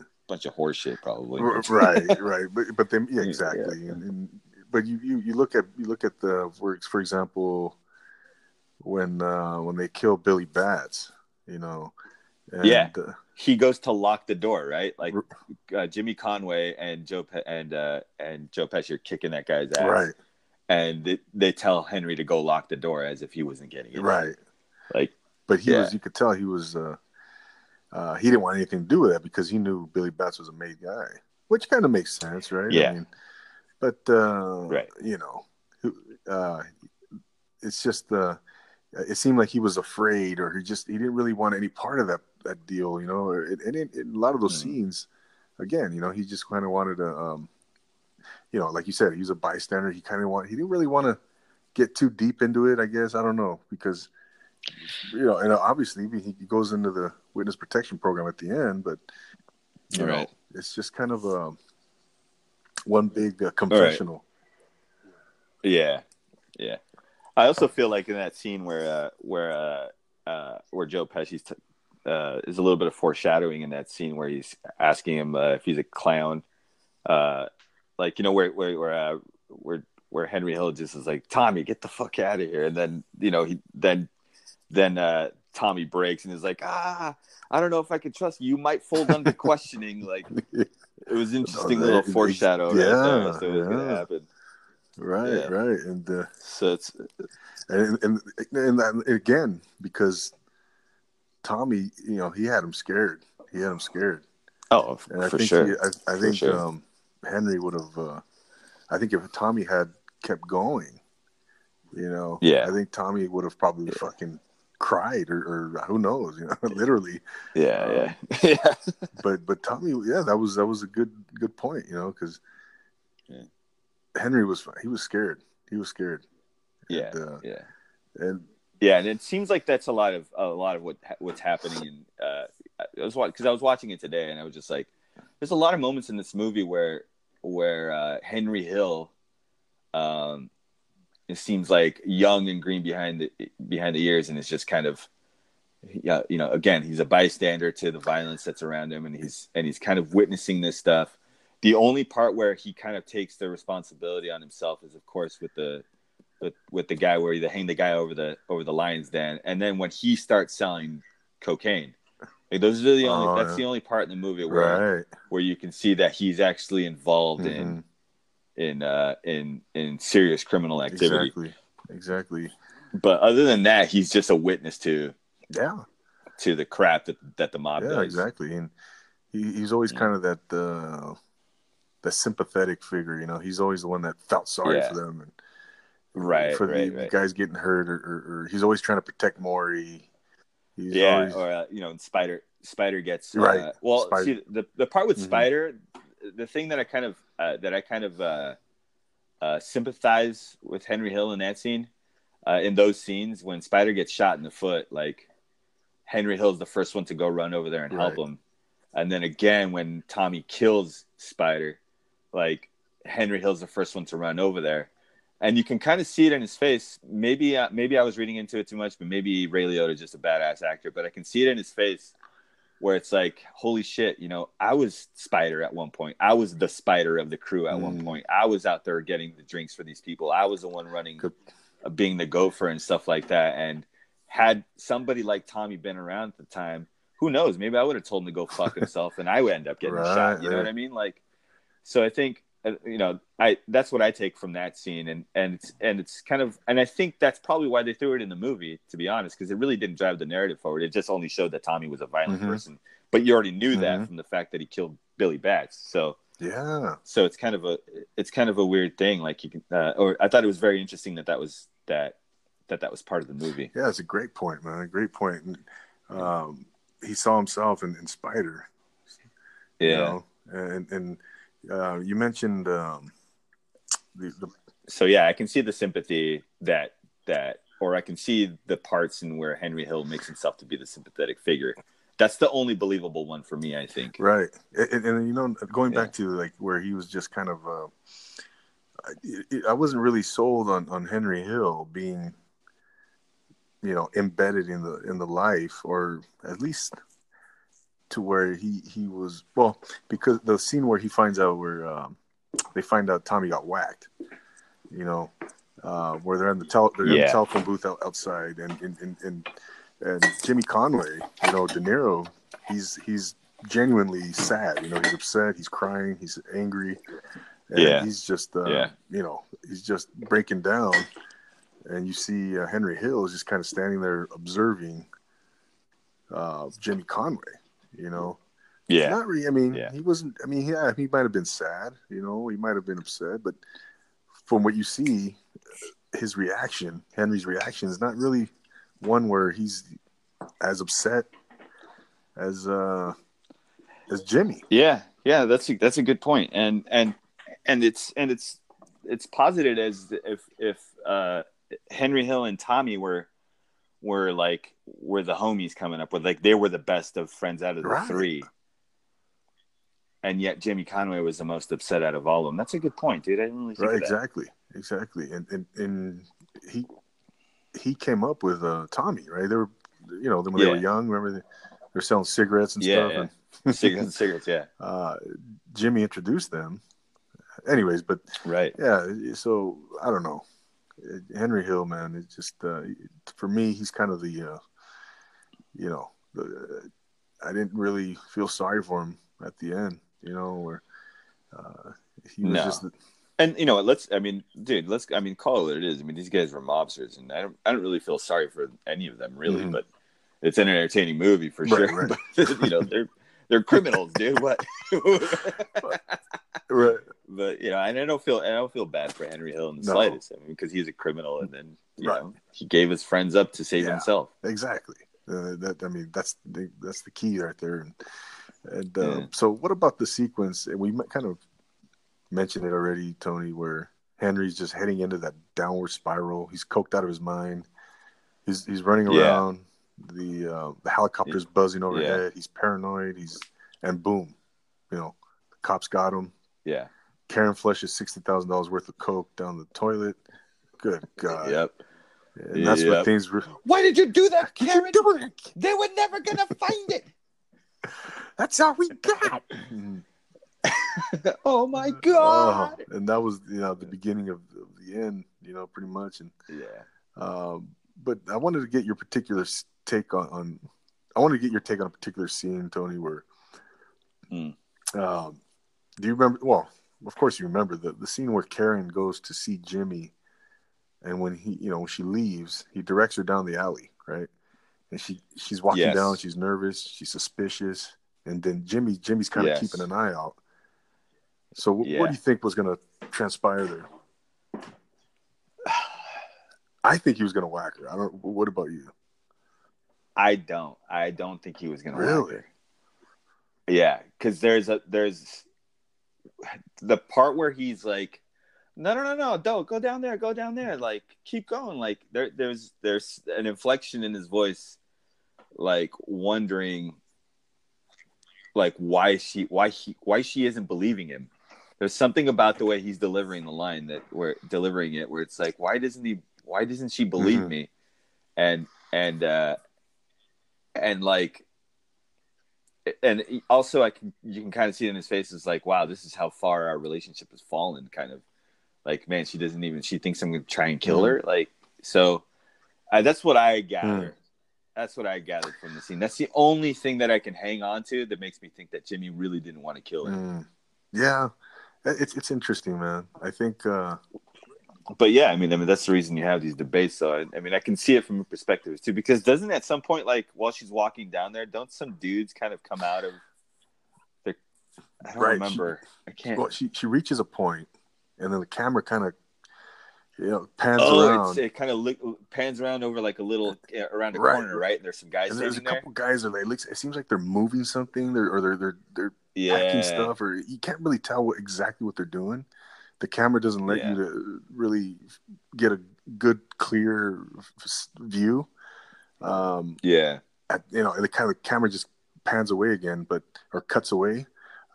a bunch of horseshit probably.
Right, right. But but then yeah,
Yeah.
exactly. And, and but you, you you look at you look at the works, for example, when uh when they kill Billy Batts, you know. And,
Yeah.
uh,
he goes to lock the door, right? Like uh, Jimmy Conway and Joe Pe- and uh, and Joe Pesci are kicking that guy's ass,
right,
and they, they tell Henry to go lock the door as if he wasn't getting it.
right.
Like
But he
Yeah.
was. You could tell he was. uh uh He didn't want anything to do with that because he knew Billy Batts was a made guy, which kind of makes sense, right?
Yeah.
I mean, but uh,
Right.
you know, uh, it's just uh, it seemed like he was afraid, or he just he didn't really want any part of that that deal, you know. And in, a lot of those
Mhm.
scenes, again, you know, he just kind of wanted to, um, you know, like you said, he was a bystander. He kind of want he didn't really want to get too deep into it. I guess I don't know because you know, and obviously he he goes into the witness protection program at the end, but you know,
Right.
it's just kind of a one big uh, confessional.
Yeah, yeah. I also feel like in that scene where uh, where uh, uh, where Joe Pesci's t- uh, is a little bit of foreshadowing in that scene where he's asking him uh, if he's a clown, uh, like you know where where where uh, where where Henry Hill just is like Tommy, get the fuck out of here, and then you know he then then uh, Tommy breaks and is like ah. I don't know if I can trust you. You might fold under questioning. Like it was interesting
Oh,
little
that-
foreshadow. right
yeah,
there as to what's gonna happen.
Right,
Yeah.
right, and uh,
So it's
and and and, that, again because Tommy, you know, he had him scared. He had him scared,
oh
and I
for
think
sure.
he, I, I think
sure.
um, Henry would have. Uh, I think if Tommy had kept going, you know,
Yeah.
I think Tommy would have probably fucking cried or, or who knows, you know, literally.
Yeah, yeah, yeah.
But but Tommy, yeah, that was that was a good good point, you know, because
Yeah.
Henry was he was scared. He was scared.
Yeah,
And, uh,
yeah,
and
yeah, and it seems like that's a lot of a lot of what what's happening. And uh, I was because I was watching it today, and I was just like, there's a lot of moments in this movie where where uh, Henry Hill, um, it seems like young and green behind the behind the ears, and it's just kind of, yeah, you know, again, he's a bystander to the violence that's around him, and he's and he's kind of witnessing this stuff. The only part where he kind of takes the responsibility on himself is, of course, with the with, with the guy where they hang the guy over the over the lion's den, and then when he starts selling cocaine, like those are the only
Oh,
that's
yeah.
the only part in the movie where
right.
where you can see that he's actually involved in
Mhm.
In uh in in serious criminal activity.
Exactly. Exactly.
But other than that, he's just a witness to
Yeah.
to the crap that that the mob
Yeah,
does.
exactly. And he, he's always
Yeah.
kind of that uh that sympathetic figure, you know. He's always the one that felt sorry
Yeah.
for them and
Right,
for
right,
the
right.
guys getting hurt or, or, or he's always trying to protect Maury. He's
yeah,
always,
or uh, you know, Spider Spider gets uh,
Right.
Well,
Spider-
see the the part with
Mhm.
Spider, the thing that I kind of uh, that I kind of uh, uh, sympathize with Henry Hill in that scene, uh, in those scenes when Spider gets shot in the foot, like Henry Hill's the first one to go run over there and help
Right.
him, and then again when Tommy kills Spider, like Henry Hill's the first one to run over there. And you can kind of see it in his face. Maybe, uh, maybe I was reading into it too much, but maybe Ray Liotta is just a badass actor. But I can see it in his face, where it's like, holy shit, you know, I was Spider at one point. I was the Spider of the crew at one
Mm.
point. I was out there getting the drinks for these people. I was the one running, uh, being the gopher and stuff like that. And had somebody like Tommy been around at the time, who knows? Maybe I would have told him to go fuck himself, and I would end up getting
Right,
shot. You know
right.
what I mean? Like, so I think you know, I that's what I take from that scene, and and it's and it's kind of, and I think that's probably why they threw it in the movie, to be honest, because it really didn't drive the narrative forward. It just only showed that Tommy was a violent
Mhm.
person, but you already knew that
Mhm.
from the fact that he killed Billy Batts. So
yeah.
so it's kind of a it's kind of a weird thing. Like you can, uh, or I thought it was very interesting that that was that that that was part of the movie.
Yeah, it's a great point, man. A great point. And, um, he saw himself in, in Spider.
Yeah.
You know? And and uh, you mentioned um, the, the
So yeah, I can see the sympathy that that, or I can see the parts in where Henry Hill makes himself to be the sympathetic figure. That's the only believable one for me, I think.
right, and, and, you know, going back to like where he was just kind of. Uh, I, I wasn't really sold on, on Henry Hill being, you know, embedded in the in the life, or at least to where he he was well because the scene where he finds out where um, they find out Tommy got whacked, you know, uh, where they're in the tel- they're in the telephone booth out, outside, and and, and and and Jimmy Conway, you know, De Niro, he's he's genuinely sad, you know, he's upset, he's crying, he's angry, and
Yeah.
he's just uh,
Yeah.
you know he's just breaking down, and you see uh, Henry Hill is just kind of standing there observing uh, Jimmy Conway, you know.
Yeah.
Not really. I mean,
Yeah.
he wasn't. I mean, yeah, he might have been sad. You know, he might have been upset. But from what you see, his reaction, Henry's reaction, is not really one where he's as upset as uh as Jimmy.
Yeah, yeah, that's a, that's a good point, and and and it's and it's it's posited as if if uh, Henry Hill and Tommy were were like were the homies coming up with like they were the best of friends out of the
Right.
three, and yet Jimmy Conway was the most upset out of all of them. That's a good point, dude. I didn't really think
Right. Exactly. Exactly. And and and he he came up with uh Tommy. Right. They were, you know, when they were young. Remember they, they were selling cigarettes and
Yeah,
stuff.
yeah.
And,
cigarettes, cigarettes, yeah,
uh, Jimmy introduced them. Anyways, but
right.
yeah, so I don't know. Henry Hill, man, it just uh, for me, he's kind of the, uh, you know, the, I didn't really feel sorry for him at the end, you know, where uh, he was
No.
just the,
And you know what? Let's. I mean, dude. Let's. I mean, call it what it is. I mean, these guys were mobsters, and I don't. I don't really feel sorry for any of them, really.
Mhm.
But it's an entertaining movie for
Right,
sure.
right.
But, you know, they're they're criminals, dude. What?
right,
but you know, and I don't feel. I don't feel bad for Henry Hill in the
No.
slightest. I mean, because he's a criminal, and then you
Right.
know he gave his friends up to save
Yeah.
himself.
exactly. Uh, that I mean, that's the, that's the key right there. And, and uh,
Yeah.
so, what about the sequence? And we kind of mentioned it already, Tony, where Henry's just heading into that downward spiral. He's coked out of his mind. He's he's running
Yeah.
Around. The uh, the helicopter's buzzing overhead. He's paranoid. He's and boom, you know, the cops got him.
Yeah.
Karen flushes sixty thousand dollars worth of coke down the toilet. Good God!
Yep.
And that's
Yep.
what things. Re-
Why did you do that,
What you doing?
They were never gonna find it.
That's all we got.
oh my
Oh, and that was you know the beginning of, of the end. You know, pretty much. And
Yeah.
um, but I wanted to get your particular s- take on, on. I want to get your take on a particular scene, Tony. Where,
Hmm.
um, do you remember? Well, of course you remember the the scene where Karen goes to see Jimmy, and when he, you know, when she leaves, he directs her down the alley, right? And she she's walking
Yes.
down. She's nervous. She's suspicious. And then Jimmy Jimmy's kind of
Yes.
keeping an eye out. So wh-
Yeah.
what do you think was going to transpire there? I think he was going to whack her. I don't. What about you?
I don't. I don't think he was gonna whack
Really?
Yeah, because there's a there's the part where he's like, no, no, no, no, don't go down there, go down there, like keep going. Like there, there's there's an inflection in his voice, like wondering, like why she why he why she isn't believing him. There's something about the way he's delivering the line that we're delivering it where it's like why doesn't he why doesn't she believe
Mhm.
me, and and uh and like and also i can you can kind of see it in his face is like wow this is how far our relationship has fallen kind of like man she doesn't even she thinks i'm gonna try and kill her like so that's what i gather that's what i gathered from the scene that's the only thing that i can hang on to that makes me think that jimmy really didn't want to kill her
Mm. Yeah, it's it's interesting, man. I think. uh
but yeah, I mean, I mean that's the reason you have these debates. So I, I mean, I can see it from a perspective too, because doesn't at some point, like while she's walking down there, don't some dudes kind of come out of the? I don't
Right,
remember. I can't.
Well, she she reaches a point, and then the camera kind of you know, pans
oh,
around.
it kind of look, pans around over like a little uh, around a
Right.
corner, right? And there's some guys
and there's a
there.
couple guys that it looks. It seems like they're moving something, they're, or they're they're they're packing stuff, or you can't really tell what, exactly what they're doing. The camera doesn't let
Yeah.
you to really get a good, clear view. Um,
yeah,
at, you know, the kind of the camera just pans away again, but or cuts away.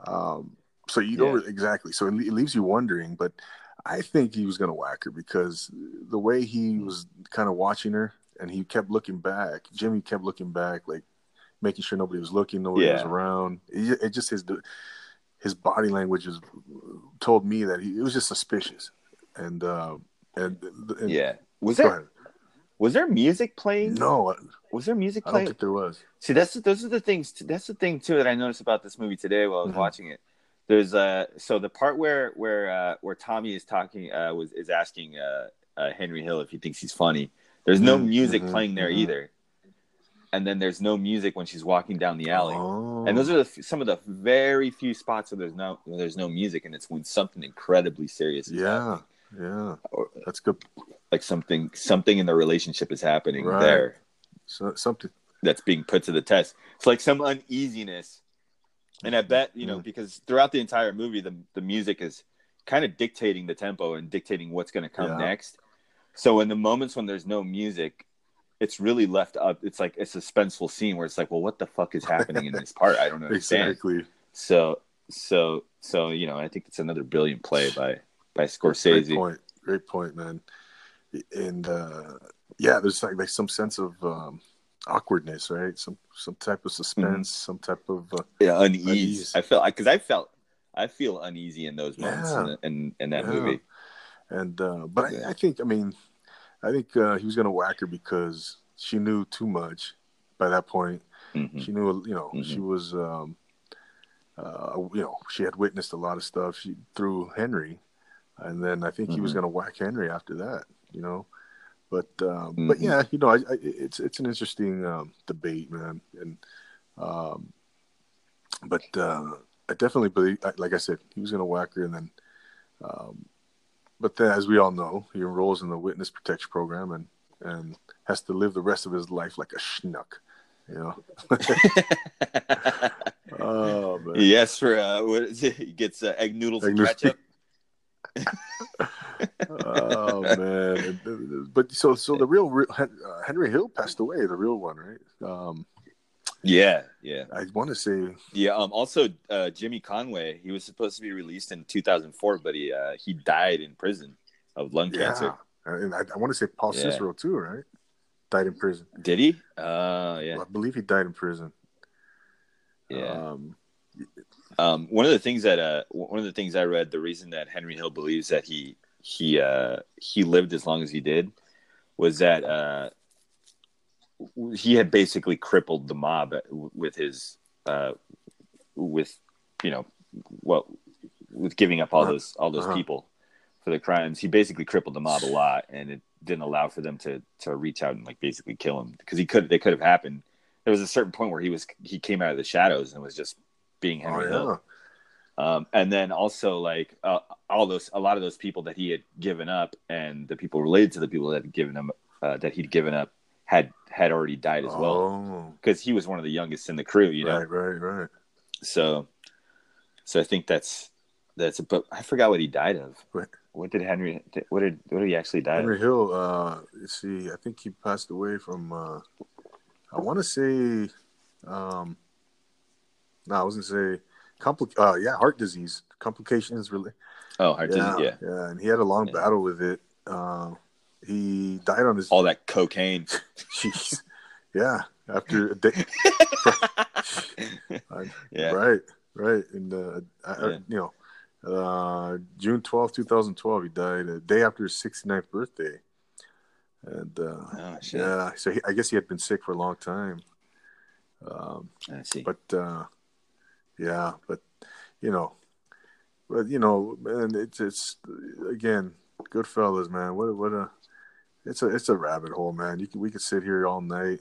Um, so you don't
Yeah.
exactly. So it, it leaves you wondering. But I think he was going to whack her because the way he
Hmm.
was kind of watching her, and he kept looking back. Jimmy kept looking back, like making sure nobody was looking, nobody was around. It, it just his his body language is told me that he it was just suspicious, and uh, and, and
yeah. Was there
ahead.
was there music playing?
No,
Was there music playing?
I don't think there was.
See, that's those are the things. That's the thing too that I noticed about this movie today while I was
Mhm.
watching it. There's uh so the part where where uh, where Tommy is talking uh, was is asking uh, uh, Henry Hill if he thinks he's funny. There's no
Mhm,
music
mhm,
playing there
mhm.
either, and then there's no music when she's walking down the alley.
Oh.
And those are the, some of the very few spots where there's no where there's no music, and it's when something incredibly serious is
yeah,
happening,
yeah.
or
That's good.
like something something in the relationship is happening
Right.
there
So, something.
that's being put to the test. It's like some uneasiness, and I bet you know
Mhm.
because throughout the entire movie, the the music is kind of dictating the tempo and dictating what's going to come
Yeah.
next. So in the moments when there's no music, it's really left up. It's like a suspenseful scene where it's like, well, what the fuck is happening in this part? I don't understand.
Exactly.
So so so you know, I think it's another brilliant play by by Scorsese.
Great point. Great point, man. And uh, yeah, there's like, like some sense of um, awkwardness, right? Some some type of suspense, some type of uh,
Yeah, unease.
Unease.
I felt because I felt I feel uneasy in those moments
Yeah.
in, the, in in that
Yeah.
movie.
and uh, but
Yeah.
I, I think I mean I think uh, he was gonna whack her because she knew too much by that point.
Mhm.
She knew, you know,
Mhm.
she was, um, uh, you know, she had witnessed a lot of stuff she, through Henry, and then I think he was
Mhm.
going to whack Henry after that, you know. But um, but
Mhm.
yeah, you know, I, I, it's it's an interesting um, debate, man, and um, but uh, I definitely believe, like I said, he was going to whack her, and then, um, but then, as we all know, he enrolls in the witness protection program and and has to live the rest of his life like a schnuck, you know. Oh man.
yes, for uh, what is it? He gets uh, egg noodles
Egg
and ketchup.
oh man! Uh, But so so the real, real uh, Henry Hill passed away, the real one, right? Um,
Yeah, yeah,
I want to say
yeah. Um, also, uh, Jimmy Conway. He was supposed to be released in 2004, but he uh, he died in prison of lung
yeah,
cancer.
and I, I want to say Paul
Yeah.
Cicero too, right? Died in prison.
Did he? Uh, yeah,
I believe he died in prison.
yeah.
Um,
Um, one of the things that uh, one of the things I read, the reason that Henry Hill believes that he he uh, he lived as long as he did was that uh, he had basically crippled the mob with his uh, with you know well with giving up all those all those
Uh-huh.
people for the crimes. He basically crippled the mob a lot, and it didn't allow for them to to reach out and like basically kill him because he could they could have happened. There was a certain point where he was he came out of the shadows and was just being Henry
oh
Henry
yeah,
Hill. Um, and then also like uh, all those a lot of those people that he had given up and the people related to the people that had given him uh, that he'd given up had had already died as well
Oh,
because he was one of the youngest in the crew you know
right, right, right.
so so i think that's that's but i forgot what he died of
What?
what did henry what did what did he actually die
Henry
of
Hill. Uh, let's see. I think he passed away from. Uh, I want to say. Um, no, I was gonna say. Compli- uh, yeah, heart disease complications. Really.
oh heart
yeah,
disease yeah
yeah, and he had a long
Yeah.
battle with it. Uh, he died on his.
all that cocaine
Jeez. Yeah, after a day.
Yeah
Right, right. And uh, I, I-
Yeah.
you know, uh, June twelfth, two thousand twelve, he died a day after his 69th birthday. And uh,
oh
yeah, so he, I guess he had been sick for a long time. Um,
i see
but uh, yeah, but you know, but you know, man, it's it's again, Goodfellas, man. What what a it's a it's a rabbit hole, man. You can we could sit here all night,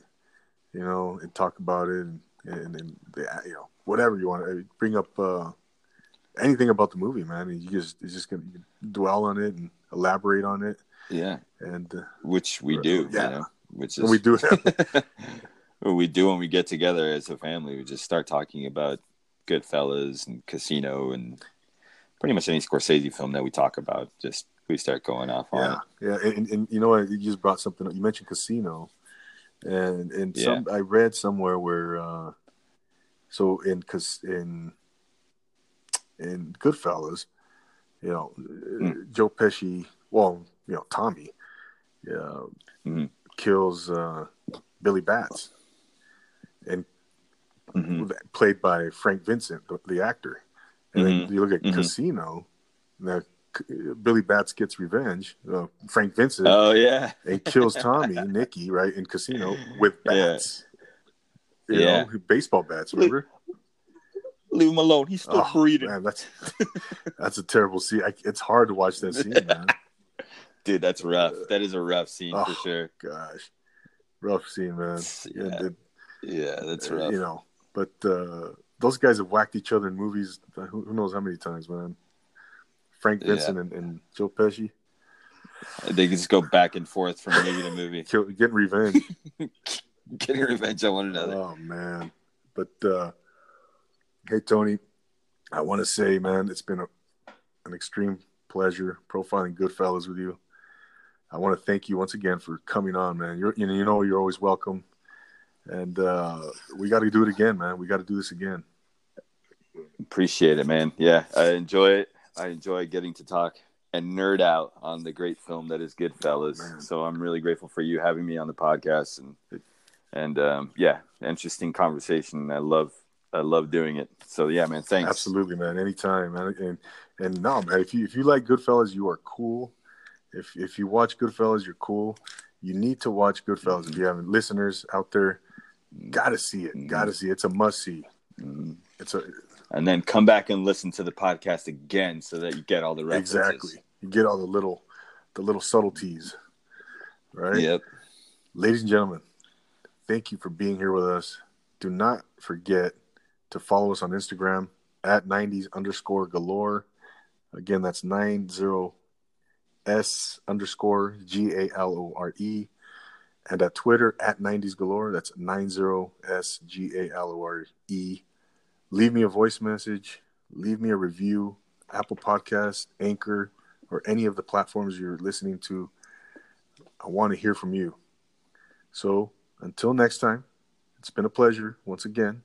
you know, and talk about it, and and, and you know whatever you want to bring up. Uh, anything about the movie, man. You just you just gonna dwell on it and elaborate on it.
Yeah,
and uh,
which we do.
Yeah.
You know, which is
we do
what we do when we get together as a family. We just start talking about Goodfellas and Casino and pretty much any Scorsese film that we talk about. Just we start going off on
yeah,
it.
yeah, and, and you know what? You just brought something. up. You mentioned Casino, and and
Yeah.
some I read somewhere where, uh, so in cause in in Goodfellas, you know,
Hmm.
Joe Pesci, well, you know, Tommy, yeah,
Mhm.
kills uh, Billy Batts, and
Mhm.
played by Frank Vincent, the, the actor. And then
Mhm.
you look at
Mhm.
Casino, now Billy Batts gets revenge. Uh, Frank Vincent
Oh yeah,
and kills Tommy, Nicky, right in Casino with
Yeah.
bats. You
Yeah.
know, baseball bats. Remember?
leave him alone. He's still
Oh,
breathing.
man, that's that's a terrible scene. I, it's hard to watch that scene, man.
Dude, that's rough. That is a rough scene for
Oh.
sure.
Gosh, rough scene, man.
Yeah,
And it-
yeah, that's
uh,
rough.
You know, but uh, those guys have whacked each other in movies. uh, Who, who knows how many times, man? Frank
Yeah.
Vincent and, and Joe Pesci
They can just go back and forth from movie to movie,
getting revenge.
getting revenge on one another.
Oh man. But uh hey Tony, I want to say, man, it's been a, an extreme pleasure profiling Goodfellas with you. I want to thank you once again for coming on, man. You're you know, you know you're always welcome. And uh we got to do it again, man. We got to do this again.
Appreciate it, man. Yeah, I enjoy it. I enjoy getting to talk and nerd out on the great film that is Goodfellas.
Man.
So I'm really grateful for you having me on the podcast and and um, yeah, interesting conversation. I love I love doing it. So yeah, man, thanks.
Absolutely, man. Anytime, man. And and no, man. If you if you like Goodfellas, you are cool. If if you watch Goodfellas, you're cool. You need to watch Goodfellas. If you haven't, listeners out there, gotta see it. Gotta see it. It's a must see.
Mhm.
It's a
And then come back and listen to the podcast again so that you get all the references.
exactly. You get all the little the little subtleties, right?
Yep.
Ladies and gentlemen, thank you for being here with us. Do not forget to follow us on Instagram at 90s underscore galore. Again, that's 90s underscore G A L O R E. And at Twitter at 90s galore. That's 90s G A L O R E. Leave me a voice message, leave me a review, Apple Podcast, Anchor, or any of the platforms you're listening to. I want to hear from you. So until next time, it's been a pleasure once again.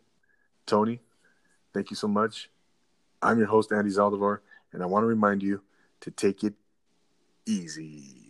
Tony, thank you so much. I'm your host, Andy Zaldivar, and I want to remind you to take it easy.